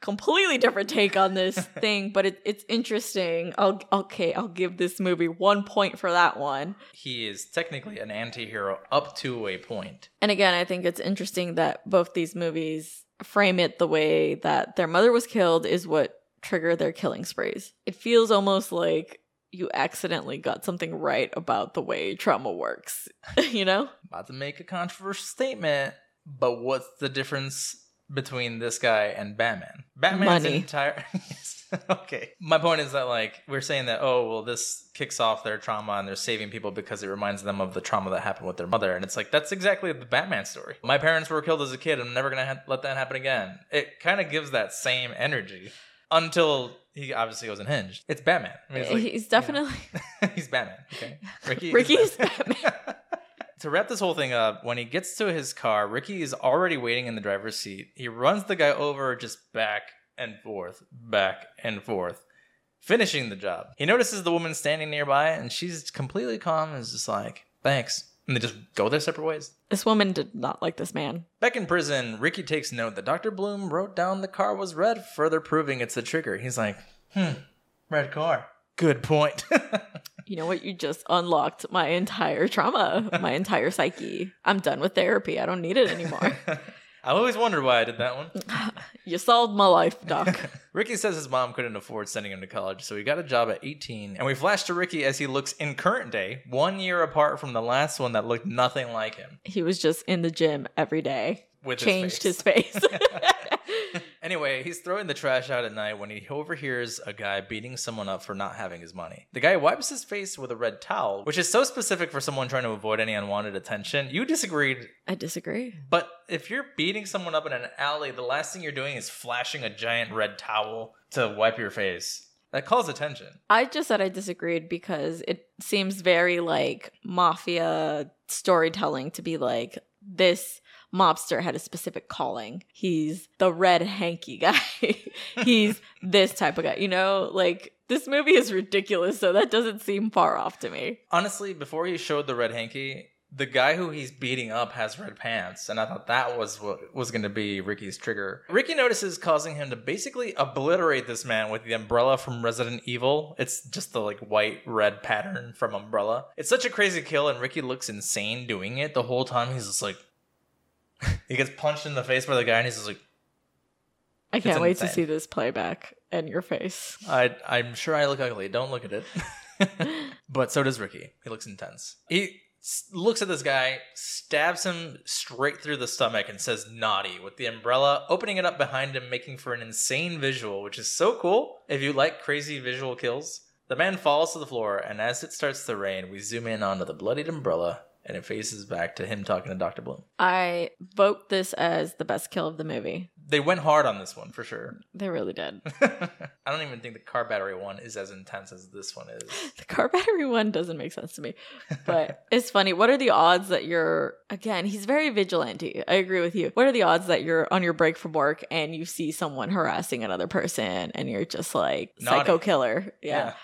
completely different take on this thing, but it, it's interesting. I'll okay, I'll give this movie one point for that one. He is technically an anti-hero up to a point. And again, I think it's interesting that both these movies frame it the way that their mother was killed is what triggered their killing sprees. It feels almost like you accidentally got something right about the way trauma works, you know? About to make a controversial statement, but what's the difference between this guy and Batman. Batman's Money. entire okay. My point is that like we're saying that oh well this kicks off their trauma and they're saving people because it reminds them of the trauma that happened with their mother and it's like that's exactly the Batman story. My parents were killed as a kid. I'm never gonna ha- let that happen again. It kind of gives that same energy until he obviously goes unhinged. It's Batman. I mean, it's like, He's definitely you know, he's Batman. Okay, Ricky. Ricky is Batman. To wrap this whole thing up, when he gets to his car, Ricky is already waiting in the driver's seat. He runs the guy over just back and forth, back and forth, finishing the job. He notices the woman standing nearby, and she's completely calm and is just like, thanks. And they just go their separate ways. This woman did not like this man. Back in prison, Ricky takes note that Dr. Bloom wrote down the car was red, further proving it's the trigger. He's like, hmm, red car. Good point. You know what? You just unlocked my entire trauma, my entire psyche. I'm done with therapy. I don't need it anymore. I always wondered why I did that one. you solved my life, Doc. Ricky says his mom couldn't afford sending him to college, so he got a job at 18. And we flash to Ricky as he looks in current day, one year apart from the last one that looked nothing like him. he was just in the gym every day. With his Changed face. his face. Anyway, he's throwing the trash out at night when he overhears a guy beating someone up for not having his money. The guy wipes his face with a red towel, which is so specific for someone trying to avoid any unwanted attention. You disagreed, I disagree. but if you're beating someone up in an alley, the last thing you're doing is flashing a giant red towel to wipe your face. That calls attention. I just said I disagreed because it seems very like mafia storytelling to be like this mobster had a specific calling. He's the red hanky guy. He's this type of guy. You know, like this movie is ridiculous, so that doesn't seem far off to me. Honestly, before he showed the red hanky, the guy who he's beating up has red pants, and I thought that was what was going to be Ricky's trigger. Ricky notices causing him to basically obliterate this man with the umbrella from Resident Evil. It's just the like white red pattern from Umbrella. It's such a crazy kill, and Ricky looks insane doing it the whole time. He's just like, he gets punched in the face by the guy, and he's just like, I can't wait to see this playback in your face. I, I'm sure I look ugly. Don't look at it. but so does Ricky. He looks intense. He s- looks at this guy, stabs him straight through the stomach, and says naughty with the umbrella, opening it up behind him, making for an insane visual, which is so cool. If you like crazy visual kills, the man falls to the floor, and as it starts to rain, we zoom in onto the bloodied umbrella, and it faces back to him talking to Dr. Bloom. I vote this as the best kill of the movie. They went hard on this one for sure. They really did. I don't even think the car battery one is as intense as this one is. The car battery one doesn't make sense to me. But it's funny. What are the odds that you're again, he's very vigilante. I agree with you. What are the odds that you're on your break from work and you see someone harassing another person and you're just like psycho Naughty. killer? Yeah.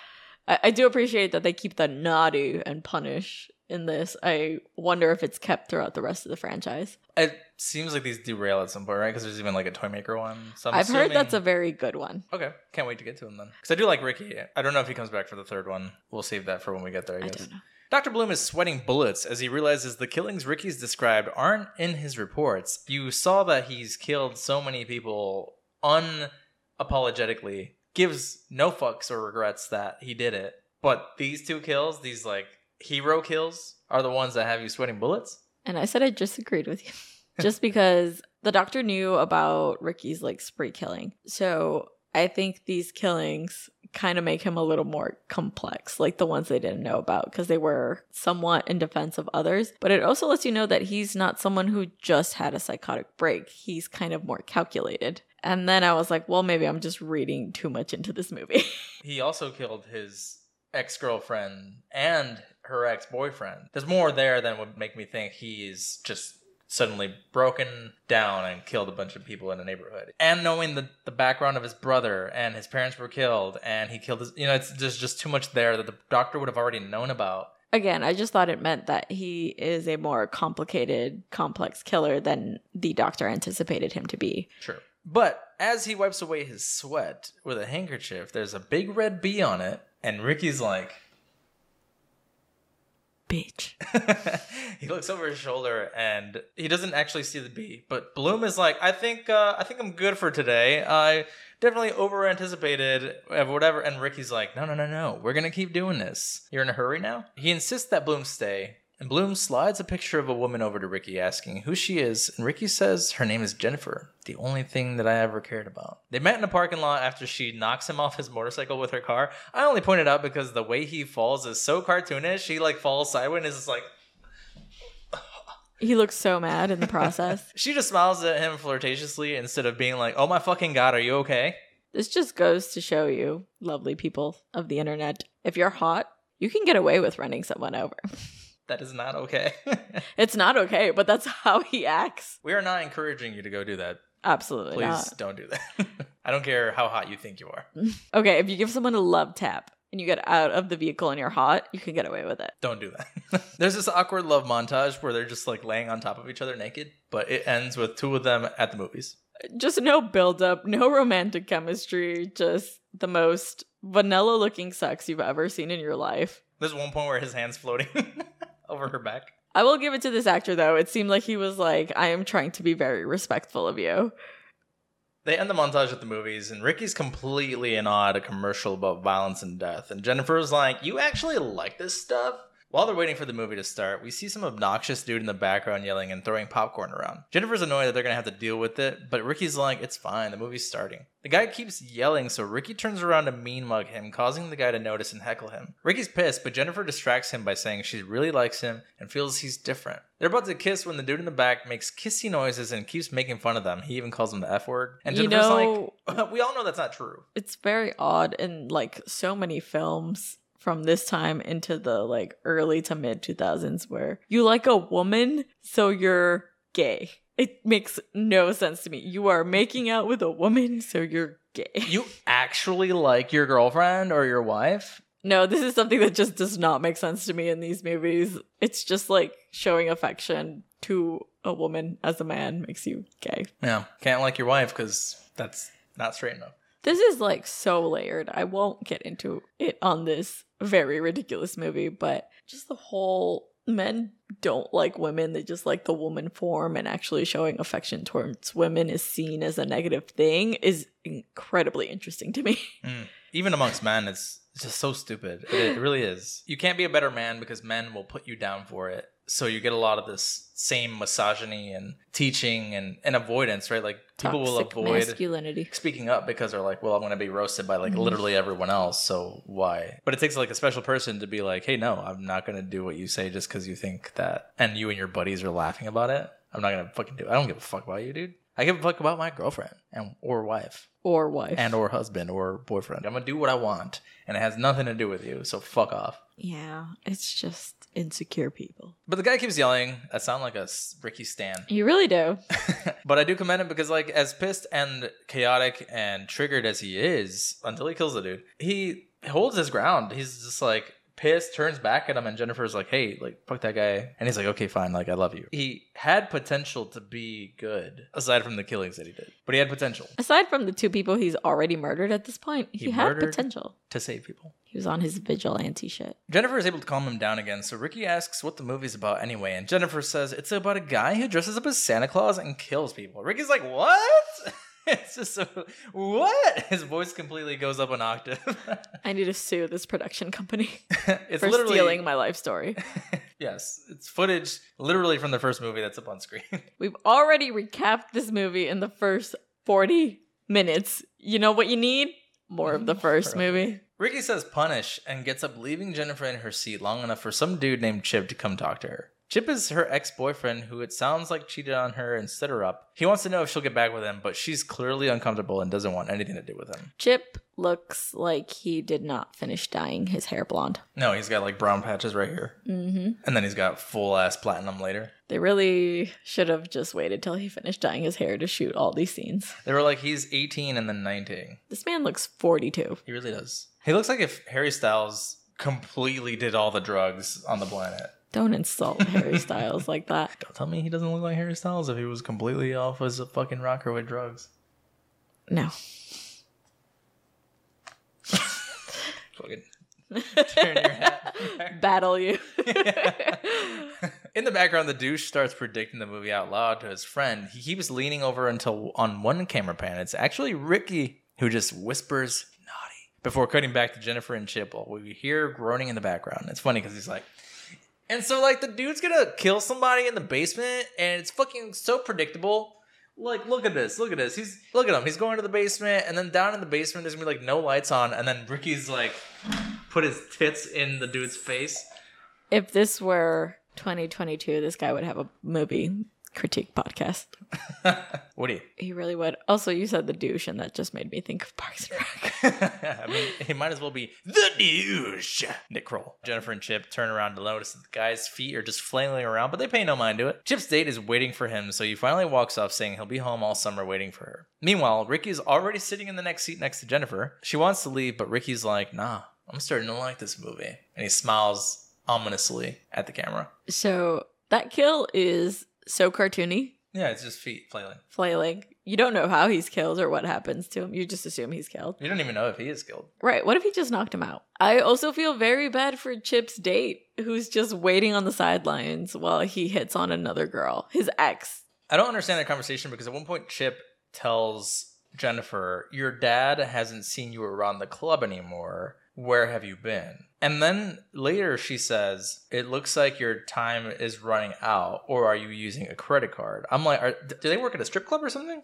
I, I do appreciate that they keep the naughty and punish in this. I wonder if it's kept throughout the rest of the franchise. It seems like these derail at some point, right? Because there's even like a toy maker one. So I'm I've heard that's a very good one. okay. Can't wait to get to him then. Because I do like Ricky. I don't know if he comes back for the third one. We'll save that for when we get there. I I guess. Dr. Bloom is sweating bullets as he realizes the killings Ricky's described aren't in his reports. You saw that he's killed so many people unapologetically, gives no fucks or regrets that he did it. But these two kills, these like hero kills, are the ones that have you sweating bullets. And I said I disagreed with you. just because the doctor knew about Ricky's like spree killing. So I think these killings kind of make him a little more complex, like the ones they didn't know about, because they were somewhat in defense of others. But it also lets you know that he's not someone who just had a psychotic break. He's kind of more calculated. And then I was like, well, maybe I'm just reading too much into this movie. he also killed his ex girlfriend and her ex boyfriend. There's more there than would make me think he's just suddenly broken down and killed a bunch of people in a neighborhood. And knowing the, the background of his brother and his parents were killed and he killed his, you know, it's there's just too much there that the doctor would have already known about. Again, I just thought it meant that he is a more complicated, complex killer than the doctor anticipated him to be. Sure. But as he wipes away his sweat with a handkerchief, there's a big red bee on it, and Ricky's like, bitch. he looks over his shoulder and he doesn't actually see the bee. But Bloom is like, I think, uh, I think I'm good for today. I definitely over anticipated whatever. And Ricky's like, no, no, no, no. We're gonna keep doing this. You're in a hurry now. He insists that Bloom stay. And Bloom slides a picture of a woman over to Ricky asking who she is, and Ricky says her name is Jennifer, the only thing that I ever cared about. They met in a parking lot after she knocks him off his motorcycle with her car. I only pointed out because the way he falls is so cartoonish. He like falls sideways and is just like He looks so mad in the process. she just smiles at him flirtatiously instead of being like, "Oh my fucking god, are you okay?" this just goes to show you, lovely people of the internet, if you're hot, you can get away with running someone over. That is not okay. it's not okay, but that's how he acts. we are not encouraging you to go do that. Absolutely Please not. don't do that. I don't care how hot you think you are. Okay, if you give someone a love tap and you get out of the vehicle and you're hot, you can get away with it. Don't do that. There's this awkward love montage where they're just like laying on top of each other naked, but it ends with two of them at the movies. Just no build up, no romantic chemistry, just the most vanilla looking sex you've ever seen in your life. There's one point where his hand's floating over her back. I will give it to this actor though. It seemed like he was like, I am trying to be very respectful of you. They end the montage at the movies, and Ricky's completely in awe at a commercial about violence and death. And Jennifer's like, You actually like this stuff? While they're waiting for the movie to start, we see some obnoxious dude in the background yelling and throwing popcorn around. Jennifer's annoyed that they're gonna have to deal with it, but Ricky's like, It's fine, the movie's starting. The guy keeps yelling, so Ricky turns around to mean mug him, causing the guy to notice and heckle him. Ricky's pissed, but Jennifer distracts him by saying she really likes him and feels he's different. They're about to kiss when the dude in the back makes kissy noises and keeps making fun of them. He even calls him the F word. And You Jennifer's know- like, We all know that's not true. It's very odd in like so many films from this time into the like early to mid 2000s where you like a woman, so you're gay. It makes no sense to me. You are making out with a woman, so you're gay. You actually like your girlfriend or your wife? No, this is something that just does not make sense to me in these movies. It's just like showing affection to a woman as a man makes you gay. Yeah. Can't like your wife because that's not straight enough. This is like so layered. I won't get into it on this very ridiculous movie, but just the whole men don't like women. They just like the woman form, and actually showing affection towards women is seen as a negative thing is incredibly interesting to me. Mm. Even amongst men, it's, just so stupid. It, it really is. You can't be a better man because men will put you down for it. So you get a lot of this same misogyny and teaching and, and avoidance, right? Like people will avoid masculinity. speaking up because they're like, well, I'm going to be roasted by like Mhm. literally everyone else. So why? But it takes like a special person to be like, hey, no, I'm not going to do what you say just because you think that. And you and your buddies are laughing about it. I'm not going to fucking do it. I don't give a fuck about you, dude. I give a fuck about my girlfriend and or wife Or wife. and or husband or boyfriend. I'm going to do what I want and it has nothing to do with you. So fuck off. yeah, it's just insecure people. But the guy keeps yelling. I sound like a Ricky Stan. You really do. but I do commend him because, like, as pissed and chaotic and triggered as he is, until he kills the dude, he holds his ground. He's just like pissed, turns back at him, and Jennifer's like, "Hey, like, fuck that guy," and he's like, "Okay, fine, like, I love you." He had potential to be good, aside from the killings that he did, but he had potential Aside from the two people he's already murdered at this point, he, He had potential. to save people. He was on his vigilante shit. Jennifer is able to calm him down again, so Ricky asks what the movie's about anyway, and Jennifer says it's about a guy who dresses up as Santa Claus and kills people. Ricky's like, what? it's just so, what? His voice completely goes up an octave. I need to sue this production company it's for literally stealing my life story. Yes, it's footage literally from the first movie that's up on screen. We've already recapped this movie in the first 40 minutes. You know what you need? More of the first movie. Ricky says punish and gets up, leaving Jennifer in her seat long enough for some dude named Chip to come talk to her. Chip is her ex boyfriend who it sounds like cheated on her and set her up. He wants to know if she'll get back with him, but she's clearly uncomfortable and doesn't want anything to do with him. Chip looks like he did not finish dyeing his hair blonde. No, he's got like brown patches right here. hmm And then he's got full ass platinum later. They really should have just waited till he finished dyeing his hair to shoot all these scenes. They were like, he's 18 and then 19. This man looks 42. He really does. He looks like if Harry Styles completely did all the drugs on the planet. Don't insult Harry Styles like that. Don't tell me he doesn't look like Harry Styles if he was completely off as a fucking rocker with drugs. No. Fucking turn your hat. back. Battle you. In the background, the douche starts predicting the movie out loud to his friend. He keeps leaning over until on one camera pan, it's actually Ricky who just whispers before cutting back to Jennifer and Chip. We hear groaning in the background. It's funny because he's like, and so like the dude's gonna kill somebody in the basement, and it's fucking so predictable. Like, look at this, look at this. He's look at him. He's going to the basement, and then down in the basement, there's gonna be like no lights on, and then Ricky's like put his tits in the dude's face. if this were 2022, this guy would have a movie critique podcast. what do you? He really would. Also, you said the douche, and that just made me think of Parks and Rec. I mean, he might as well be the douche. Nick Kroll. Jennifer and Chip turn around to notice that the guy's feet are just flailing around, but they pay no mind to it. Chip's date is waiting for him, so he finally walks off saying he'll be home all summer waiting for her. Meanwhile, Ricky's already sitting in the next seat next to Jennifer. She wants to leave, but Ricky's like, nah, I'm starting to like this movie. And he smiles ominously at the camera. so that kill is so cartoony, Yeah, it's just feet flailing. flailing. You don't know how he's killed or what happens to him. You just assume he's killed. You don't even know if he is killed. Right. What if he just knocked him out? I also feel very bad for Chip's date, who's just waiting on the sidelines while he hits on another girl, his ex. I don't understand that conversation because at one point Chip tells Jennifer, Your dad hasn't seen you around the club anymore. Where have you been? And then later she says, It looks like your time is running out, or are you using a credit card? I'm like, are, Do they work at a strip club or something?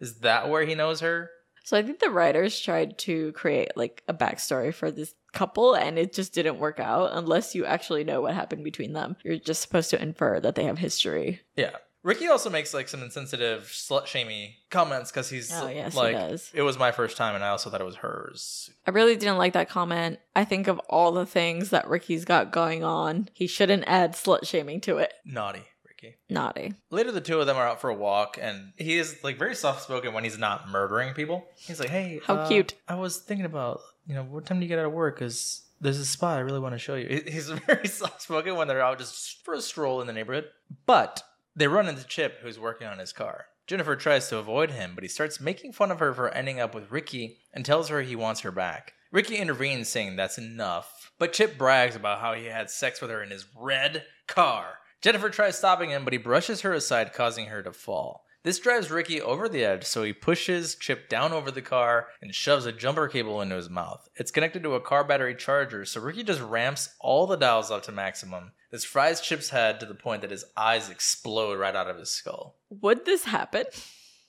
Is that where he knows her? So I think the writers tried to create like a backstory for this couple and it just didn't work out unless you actually know what happened between them. You're just supposed to infer that they have history. Yeah. Ricky also makes like some insensitive, slut shamey comments because he's Oh, yes, he like, does. It was my first time, and I also thought it was hers. I really didn't like that comment. I think of all the things that Ricky's got going on. He shouldn't add slut shaming to it. Naughty, Ricky. Naughty. Later, the two of them are out for a walk, and he is like very soft spoken when he's not murdering people. He's like, "Hey, How uh, cute. I was thinking about, you know, what time do you get out of work? Because there's a spot I really want to show you." He's very soft spoken when they're out just for a stroll in the neighborhood. But they run into Chip, who's working on his car. Jennifer tries to avoid him, but he starts making fun of her for ending up with Ricky and tells her he wants her back. Ricky intervenes, saying that's enough, but Chip brags about how he had sex with her in his red car. Jennifer tries stopping him, but he brushes her aside, causing her to fall. This drives Ricky over the edge, so he pushes Chip down over the car and shoves a jumper cable into his mouth. It's connected to a car battery charger, so Ricky just ramps all the dials up to maximum. This fries Chip's head to the point that his eyes explode right out of his skull. Would this happen?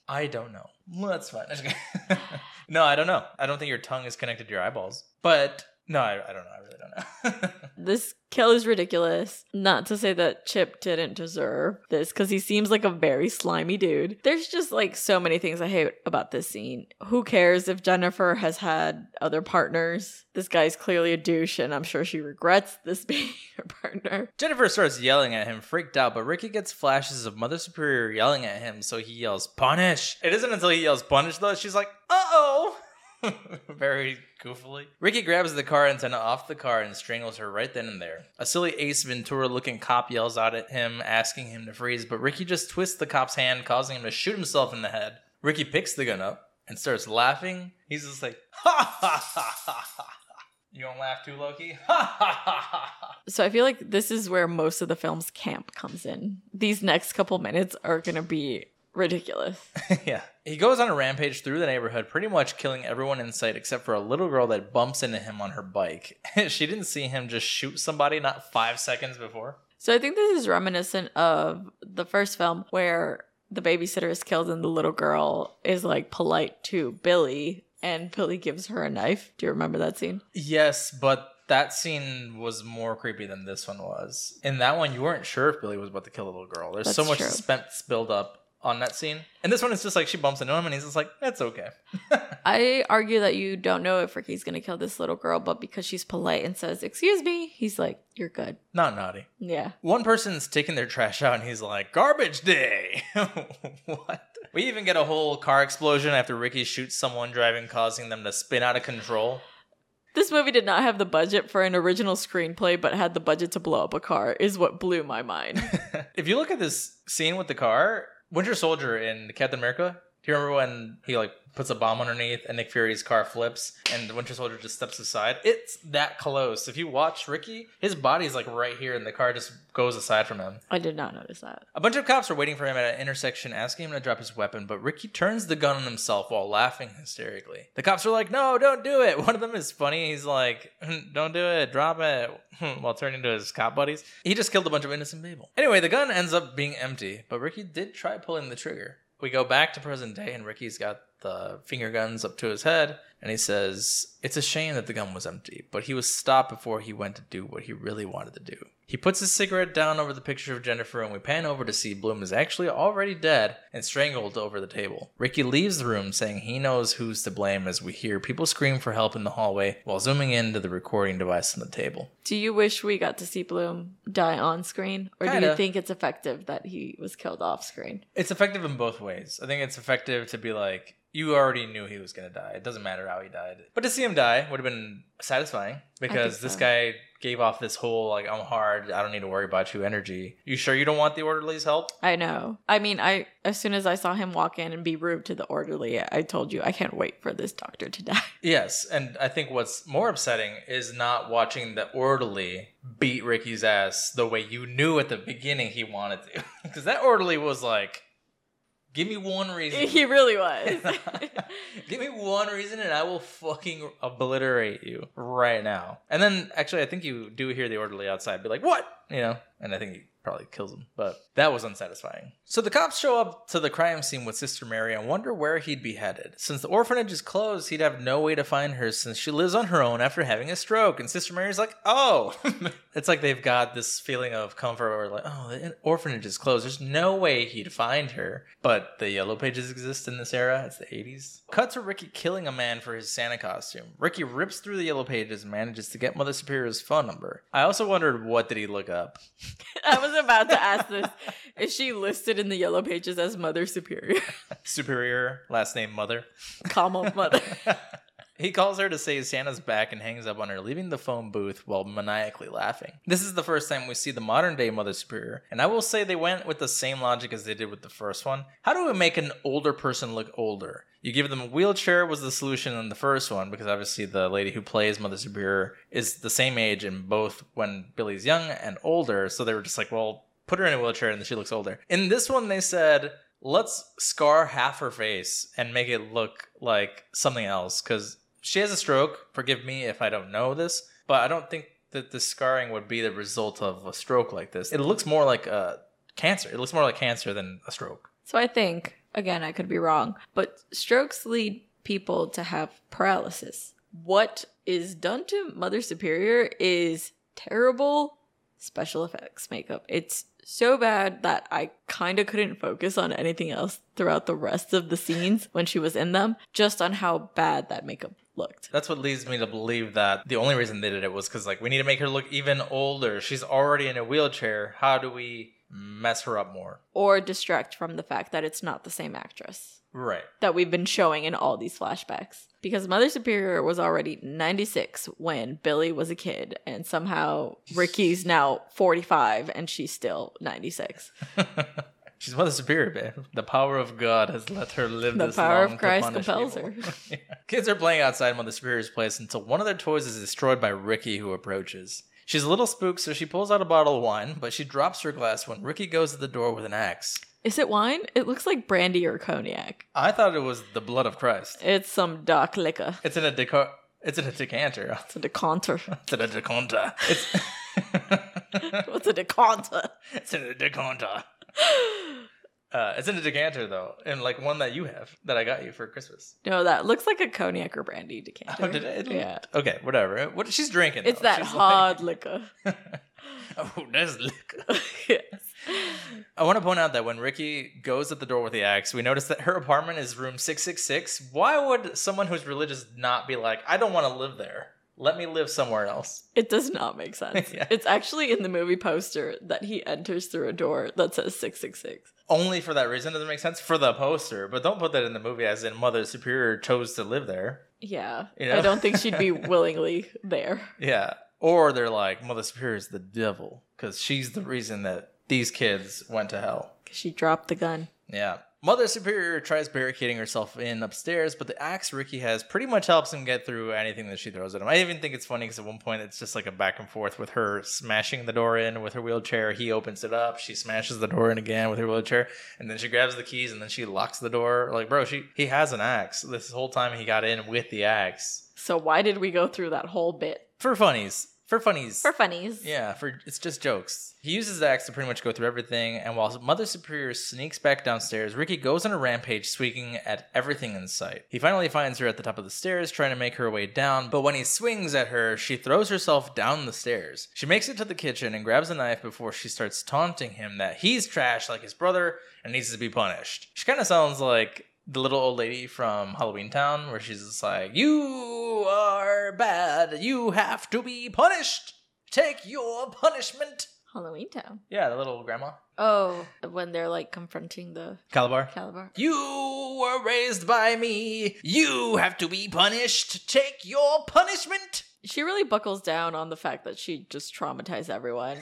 I don't know. That's fine. no, I don't know. I don't think your tongue is connected to your eyeballs. But no, I, I don't know. I really don't know. This kill is ridiculous. Not to say that Chip didn't deserve this, because he seems like a very slimy dude. There's just like so many things I hate about this scene. Who cares if Jennifer has had other partners? This guy's clearly a douche, and I'm sure she regrets this being her partner. Jennifer starts yelling at him, freaked out, but Ricky gets flashes of Mother Superior yelling at him, so he yells, Punish! It isn't until he yells, Punish, though, she's like, Uh oh! Very goofily. Ricky grabs the car antenna off the car and strangles her right then and there. A silly Ace Ventura looking cop yells out at him, asking him to freeze, but Ricky just twists the cop's hand, causing him to shoot himself in the head. Ricky picks the gun up and starts laughing. He's just like, Ha ha ha ha ha. You don't laugh too, Loki? Ha ha ha ha. So I feel like this is where most of the film's camp comes in. These next couple minutes are gonna be ridiculous. yeah. He goes on a rampage through the neighborhood, pretty much killing everyone in sight except for a little girl that bumps into him on her bike. she didn't see him just shoot somebody not five seconds before. So I think this is reminiscent of the first film where the babysitter is killed and the little girl is like polite to Billy and Billy gives her a knife. Do you remember that scene? Yes, but that scene was more creepy than this one was. In that one, you weren't sure if Billy was about to kill the little girl. There's so much true. suspense build up on that scene. And this one is just like she bumps into him and he's just like, that's okay. I argue that you don't know if Ricky's gonna kill this little girl, but because she's polite and says, Excuse me, he's like, You're good. Not naughty. Yeah. One person's taking their trash out and he's like, garbage day. what? We even get a whole car explosion after Ricky shoots someone driving, causing them to spin out of control. This movie did not have the budget for an original screenplay, but had the budget to blow up a car, is what blew my mind. if you look at this scene with the car, Winter Soldier in Captain America, do you remember when he like puts a bomb underneath and Nick Fury's car flips and the Winter Soldier just steps aside? It's that close. If you watch Ricky, his body's like right here and the car just goes aside from him. I did not notice that. A bunch of cops are waiting for him at an intersection, asking him to drop his weapon, but Ricky turns the gun on himself while laughing hysterically. The cops are like, No, don't do it. One of them is funny. He's like, hmm, Don't do it, drop it, while turning to his cop buddies. He just killed a bunch of innocent people. Anyway, the gun ends up being empty, but Ricky did try pulling the trigger. We go back to present day, and Ricky's got the finger guns up to his head, and he says, It's a shame that the gun was empty, but he was stopped before he went to do what he really wanted to do. He puts his cigarette down over the picture of Jennifer, and we pan over to see Bloom is actually already dead and strangled over the table. Ricky leaves the room saying he knows who's to blame as we hear people scream for help in the hallway while zooming into the recording device on the table. Do you wish we got to see Bloom die on screen? Or do you think it's effective that he was killed off screen? It's effective in both ways. I think it's effective to be like, you already knew he was going to die. It doesn't matter how he died. But to see him die would have been satisfying because think this guy gave off this whole, like, I'm hard, I don't need to worry about you energy. You sure you don't want the orderly's help? I know. I mean, I as soon as I saw him walk in and be rude to the orderly, I told you I can't wait for this doctor to die. Yes, and I think what's more upsetting is not watching the orderly beat Ricky's ass the way you knew at the beginning he wanted to. Because that orderly was like, give me one reason. he really was. Give me one reason and I will fucking obliterate you right now. And then actually I think you do hear the orderly outside be like, "What?" you know, and I think probably kills him. But that was unsatisfying. So the cops show up to the crime scene with Sister Mary and wonder where he'd be headed. Since the orphanage is closed, he'd have no way to find her since she lives on her own after having a stroke. And Sister Mary's like, "Oh." it's like they've got this feeling of comfort where like, "Oh, the orphanage is closed. There's no way he'd find her." But the yellow pages exist in this era. It's the 80s. Cut to Ricky killing a man for his Santa costume. Ricky rips through the yellow pages and manages to get Mother Superior's phone number. I also wondered what did he look up? I was about to ask this. Is she listed in the yellow pages as Mother Superior? Superior, last name Mother. Comma Mother. He calls her to say Santa's back and hangs up on her, leaving the phone booth while maniacally laughing. This is the first time we see the modern day Mother Superior, and I will say they went with the same logic as they did with the first one. How do we make an older person look older? You give them a wheelchair was the solution in the first one because obviously the lady who plays Mother Superior is the same age in both when Billy's young and older, so they were just like, well, put her in a wheelchair and then she looks older. In this one, they said, let's scar half her face and make it look like something else because she has a stroke. Forgive me if I don't know this, but I don't think that the scarring would be the result of a stroke like this. It looks more like a cancer. It looks more like cancer than a stroke. So I think, again, I could be wrong, but strokes lead people to have paralysis. What is done to Mother Superior is terrible special effects makeup. It's so bad that I kind of couldn't focus on anything else throughout the rest of the scenes when she was in them, just on how bad that makeup looked. That's what leads me to believe that the only reason they did it was because like we need to make her look even older. She's already in a wheelchair. How do we mess her up more? Or distract from the fact that it's not the same actress. Right. that we've been showing in all these flashbacks. Because Mother Superior was already 96 when Billy was a kid, and somehow Ricky's now 45 and she's still 96. She's Mother Superior, babe. The power of God has let her live The this power long of to Christ compels evil. her. Yeah. Kids are playing outside Mother Superior's place until one of their toys is destroyed by Ricky, who approaches. She's a little spooked, so she pulls out a bottle of wine, but she drops her glass when Ricky goes to the door with an axe. Is it wine? It looks like brandy or cognac. I thought it was the blood of Christ. It's some dark liquor. It's in a deco- It's in a decanter. It's a decanter. It's in a decanter. It's What's a decanter? it's in a decanter. Uh, it's in a decanter though, and like one that you have that I got you for Christmas. No, that looks like a cognac or brandy decanter. Oh, did it? Yeah. Okay, whatever. What she's drinking? It's though. that She's hard liquor. Oh, that's liquor. yes. I want to point out that when Ricky goes at the door with the axe, we notice that her apartment is room 666. Why would someone who's religious not be like, I don't want to live there? Let me live somewhere else. It does not make sense. Yeah. It's actually in the movie poster that he enters through a door that says 666. Only for that reason does it make sense for the poster, but don't put that in the movie as in Mother Superior chose to live there. Yeah. You know? I don't think she'd be willingly there. Yeah. Or they're like, Mother Superior is the devil because she's the reason that these kids went to hell. She dropped the gun. Yeah. Mother Superior tries barricading herself in upstairs, but the axe Ricky has pretty much helps him get through anything that she throws at him. I even think it's funny because at one point it's just like a back and forth with her smashing the door in with her wheelchair. He opens it up, she smashes the door in again with her wheelchair, and then she grabs the keys and then she locks the door. Like, bro, she he has an axe. This whole time he got in with the axe So why did we go through that whole bit? for funnies. For funnies. For funnies. Yeah, for it's just jokes. He uses the axe to pretty much go through everything, and while Mother Superior sneaks back downstairs, Ricky goes on a rampage, swinging at everything in sight. He finally finds her at the top of the stairs, trying to make her way down, but when he swings at her, she throws herself down the stairs. She makes it to the kitchen and grabs a knife before she starts taunting him that he's trash like his brother and needs to be punished. She kind of sounds like the little old lady from Halloweentown, where she's just like, You are bad. You have to be punished. Take your punishment. Halloweentown. Yeah, the little grandma. Oh, when they're like confronting the Kalabar. Kalabar. You were raised by me. You have to be punished. Take your punishment. She really buckles down on the fact that she just traumatized everyone.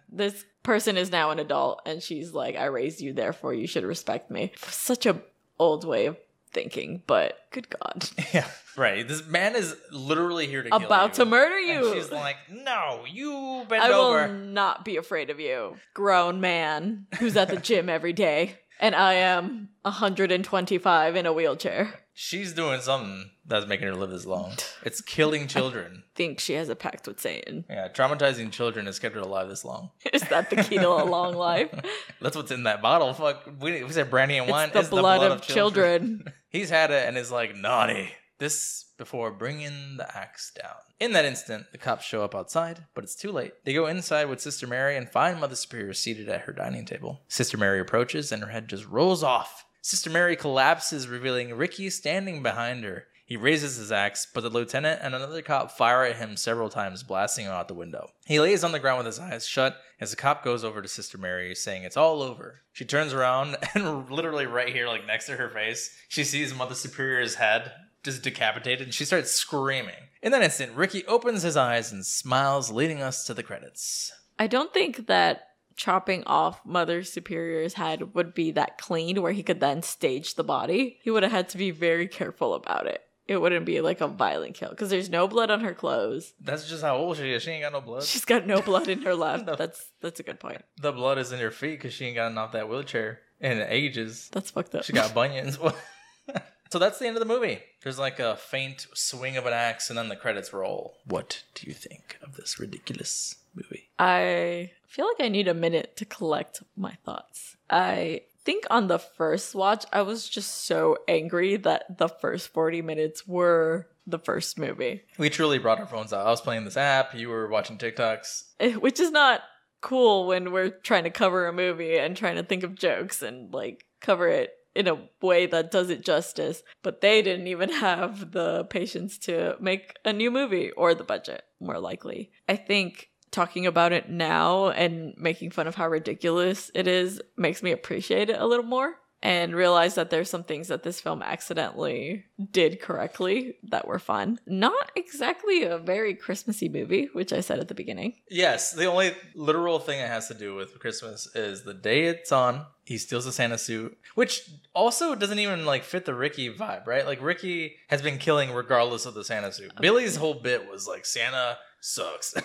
this person is now an adult and she's like, I raised you, therefore you should respect me. Such a old way of thinking, but good God. yeah, right. This man is literally here to kill About to murder And you. she's like, No, you bend I will not be afraid of you, grown man who's at the gym every day. And I am 125 in a wheelchair. She's doing something that's making her live this long. It's killing children. Think she has a pact with Satan. Yeah, traumatizing children has kept her alive this long. Is that the key to a long life? That's what's in that bottle. Fuck, we, we said brandy and wine. It's the blood of children. He's had it and is like naughty. This before bringing the axe down. In that instant, the cops show up outside, but it's too late. They go inside with Sister Mary and find Mother Superior seated at her dining table. Sister Mary approaches and her head just rolls off. Sister Mary collapses, revealing Ricky standing behind her. He raises his axe, but the lieutenant and another cop fire at him several times, blasting him out the window. He lays on the ground with his eyes shut as the cop goes over to Sister Mary, saying it's all over. She turns around and literally right here, like next to her face, she sees Mother Superior's head just decapitated and she starts screaming. In that instant, Ricky opens his eyes and smiles, leading us to the credits. I don't think that chopping off Mother Superior's head would be that clean where he could then stage the body. He would have had to be very careful about it. It wouldn't be like a violent kill because there's no blood on her clothes. That's just how old she is. She ain't got no blood. She's got no blood in her left. No. That's that's a good point. The blood is in her feet because she ain't gotten off that wheelchair in ages. That's fucked up. She got bunions. so that's the end of the movie. There's like a faint swing of an axe, and then the credits roll. What do you think of this ridiculous movie? I feel like I need a minute to collect my thoughts. I think on the first watch, I was just so angry that the first 40 minutes were the first movie, We truly brought our phones out. I was playing this app. You were watching TikToks. Eh, which is not cool when we're trying to cover a movie and trying to think of jokes and like cover it in a way that does it justice. But they didn't even have the patience to make a new movie or the budget, more likely. I think talking about it now and making fun of how ridiculous it is makes me appreciate it a little more and realize that there's some things that this film accidentally did correctly that were fun. Not exactly a very Christmassy movie, which I said at the beginning. Yes, the only literal thing it has to do with Christmas is the day it's on. He steals a Santa suit, which also doesn't even like fit the Ricky vibe, right? Like Ricky has been killing regardless of the Santa suit. Billy's whole bit was like Santa sucks.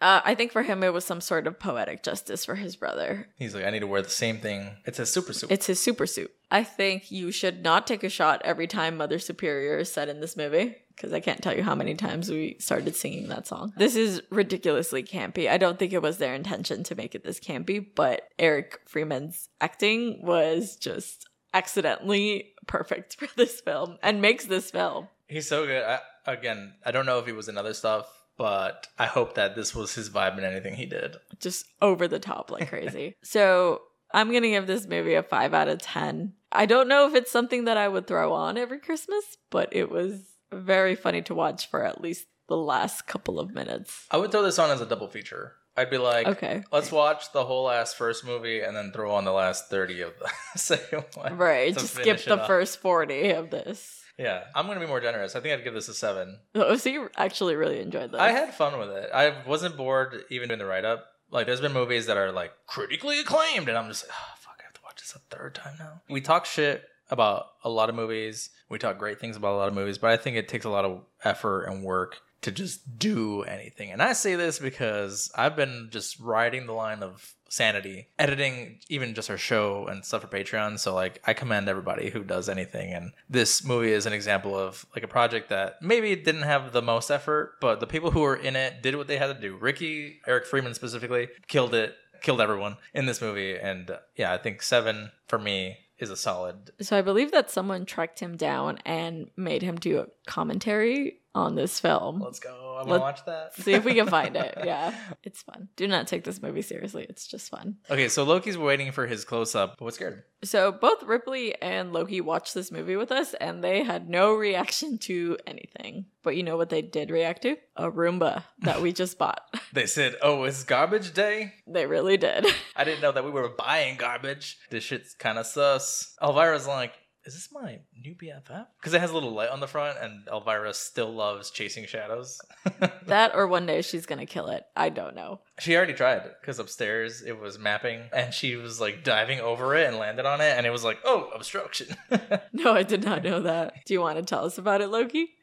Uh, I think for him, it was some sort of poetic justice for his brother. He's like, I need to wear the same thing. It's a super suit. It's his super suit. I think you should not take a shot every time Mother Superior is said in this movie. because I can't tell you how many times we started singing that song. This is ridiculously campy. I don't think it was their intention to make it this campy, but Eric Freeman's acting was just accidentally perfect for this film and makes this film. He's so good. I, again, I don't know if he was in other stuff, but I hope that this was his vibe in anything he did. Just over the top like crazy. so I'm going to give this movie a 5 out of 10. I don't know if it's something that I would throw on every Christmas, but it was very funny to watch for at least the last couple of minutes. I would throw this on as a double feature. I'd be like, Okay. let's watch the whole last first movie and then throw on the last 30 of the second one. Right, just skip the off. first 40 of this. Yeah, I'm to be more generous. I think I'd give this a 7. Oh, so you actually really enjoyed this. I had fun with it. I wasn't bored even doing the write up. Like, there's been movies that are like critically acclaimed, and I'm just like, oh, fuck, I have to watch this a third time now. We talk shit about a lot of movies. We talk great things about a lot of movies, but I think it takes a lot of effort and work to just do anything. And I say this because I've been just riding the line of sanity, editing even just our show and stuff for Patreon. So like I commend everybody who does anything. And this movie is an example of like a project that maybe didn't have the most effort, but the people who were in it did what they had to do. Ricky, Eric Freeman specifically, killed it, killed everyone in this movie. And uh, yeah, I think seven for me is a solid. So I believe that someone tracked him down and made him do a commentary on this film. Let's go. I'm Let- gonna watch that. See if we can find it. Yeah, it's fun. Do not take this movie seriously. It's just fun. Okay, so Loki's waiting for his close up. What scared him? So both Ripley and Loki watched this movie with us and they had no reaction to anything. But you know what they did react to? A Roomba that we just bought. They said, "Oh, it's garbage day." They really did. I didn't know that we were buying garbage. This shit's kind of sus. Elvira's like, "Is this my new BFF?" Because it has a little light on the front, and Elvira still loves chasing shadows. that or one day she's gonna kill it. I don't know. she already tried because upstairs it was mapping, and she was like diving over it and landed on it, and it was like, "Oh, obstruction." No, I did not know that. Do you want to tell us about it, Loki?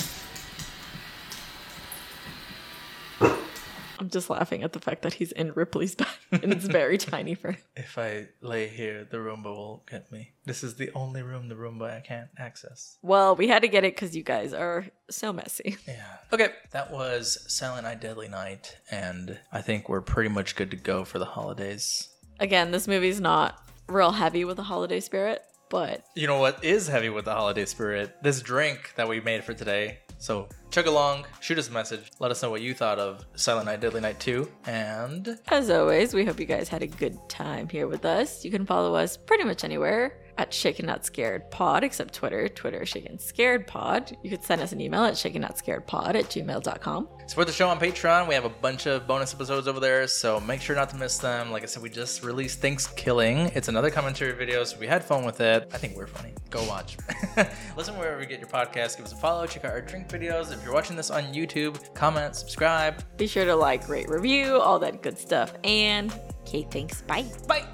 I'm just laughing at the fact that he's in Ripley's bed and it's very tiny for him. if I lay here, the Roomba will get me. This is the only room the Roomba I can't access. Well, we had to get it because you guys are so messy. Yeah. Okay. That was Silent Night, Deadly Night, and I think we're pretty much good to go for the holidays. Again, this movie's not real heavy with the holiday spirit, but You know what is heavy with the holiday spirit? This drink that we made for today. So chug along, shoot us a message, let us know what you thought of Silent Night, Deadly Night 2, and as always, we hope you guys had a good time here with us. You can follow us pretty much anywhere at Shaken Not Scared Pod, except Twitter. Twitter Shaken Scared Pod. You could send us an email at shaken not scared pod at gmail.com. support the show on Patreon. We have a bunch of bonus episodes over there, so make sure not to miss them. Like I said, we just released ThanksKilling. It's another commentary video, so we had fun with it. I think we're funny. Go watch. Listen wherever you get your podcast. Give us a follow. Check out our drink videos. If you're watching this on YouTube, comment, subscribe. Be sure to like, rate, review, all that good stuff. And, okay, thanks. Bye. Bye.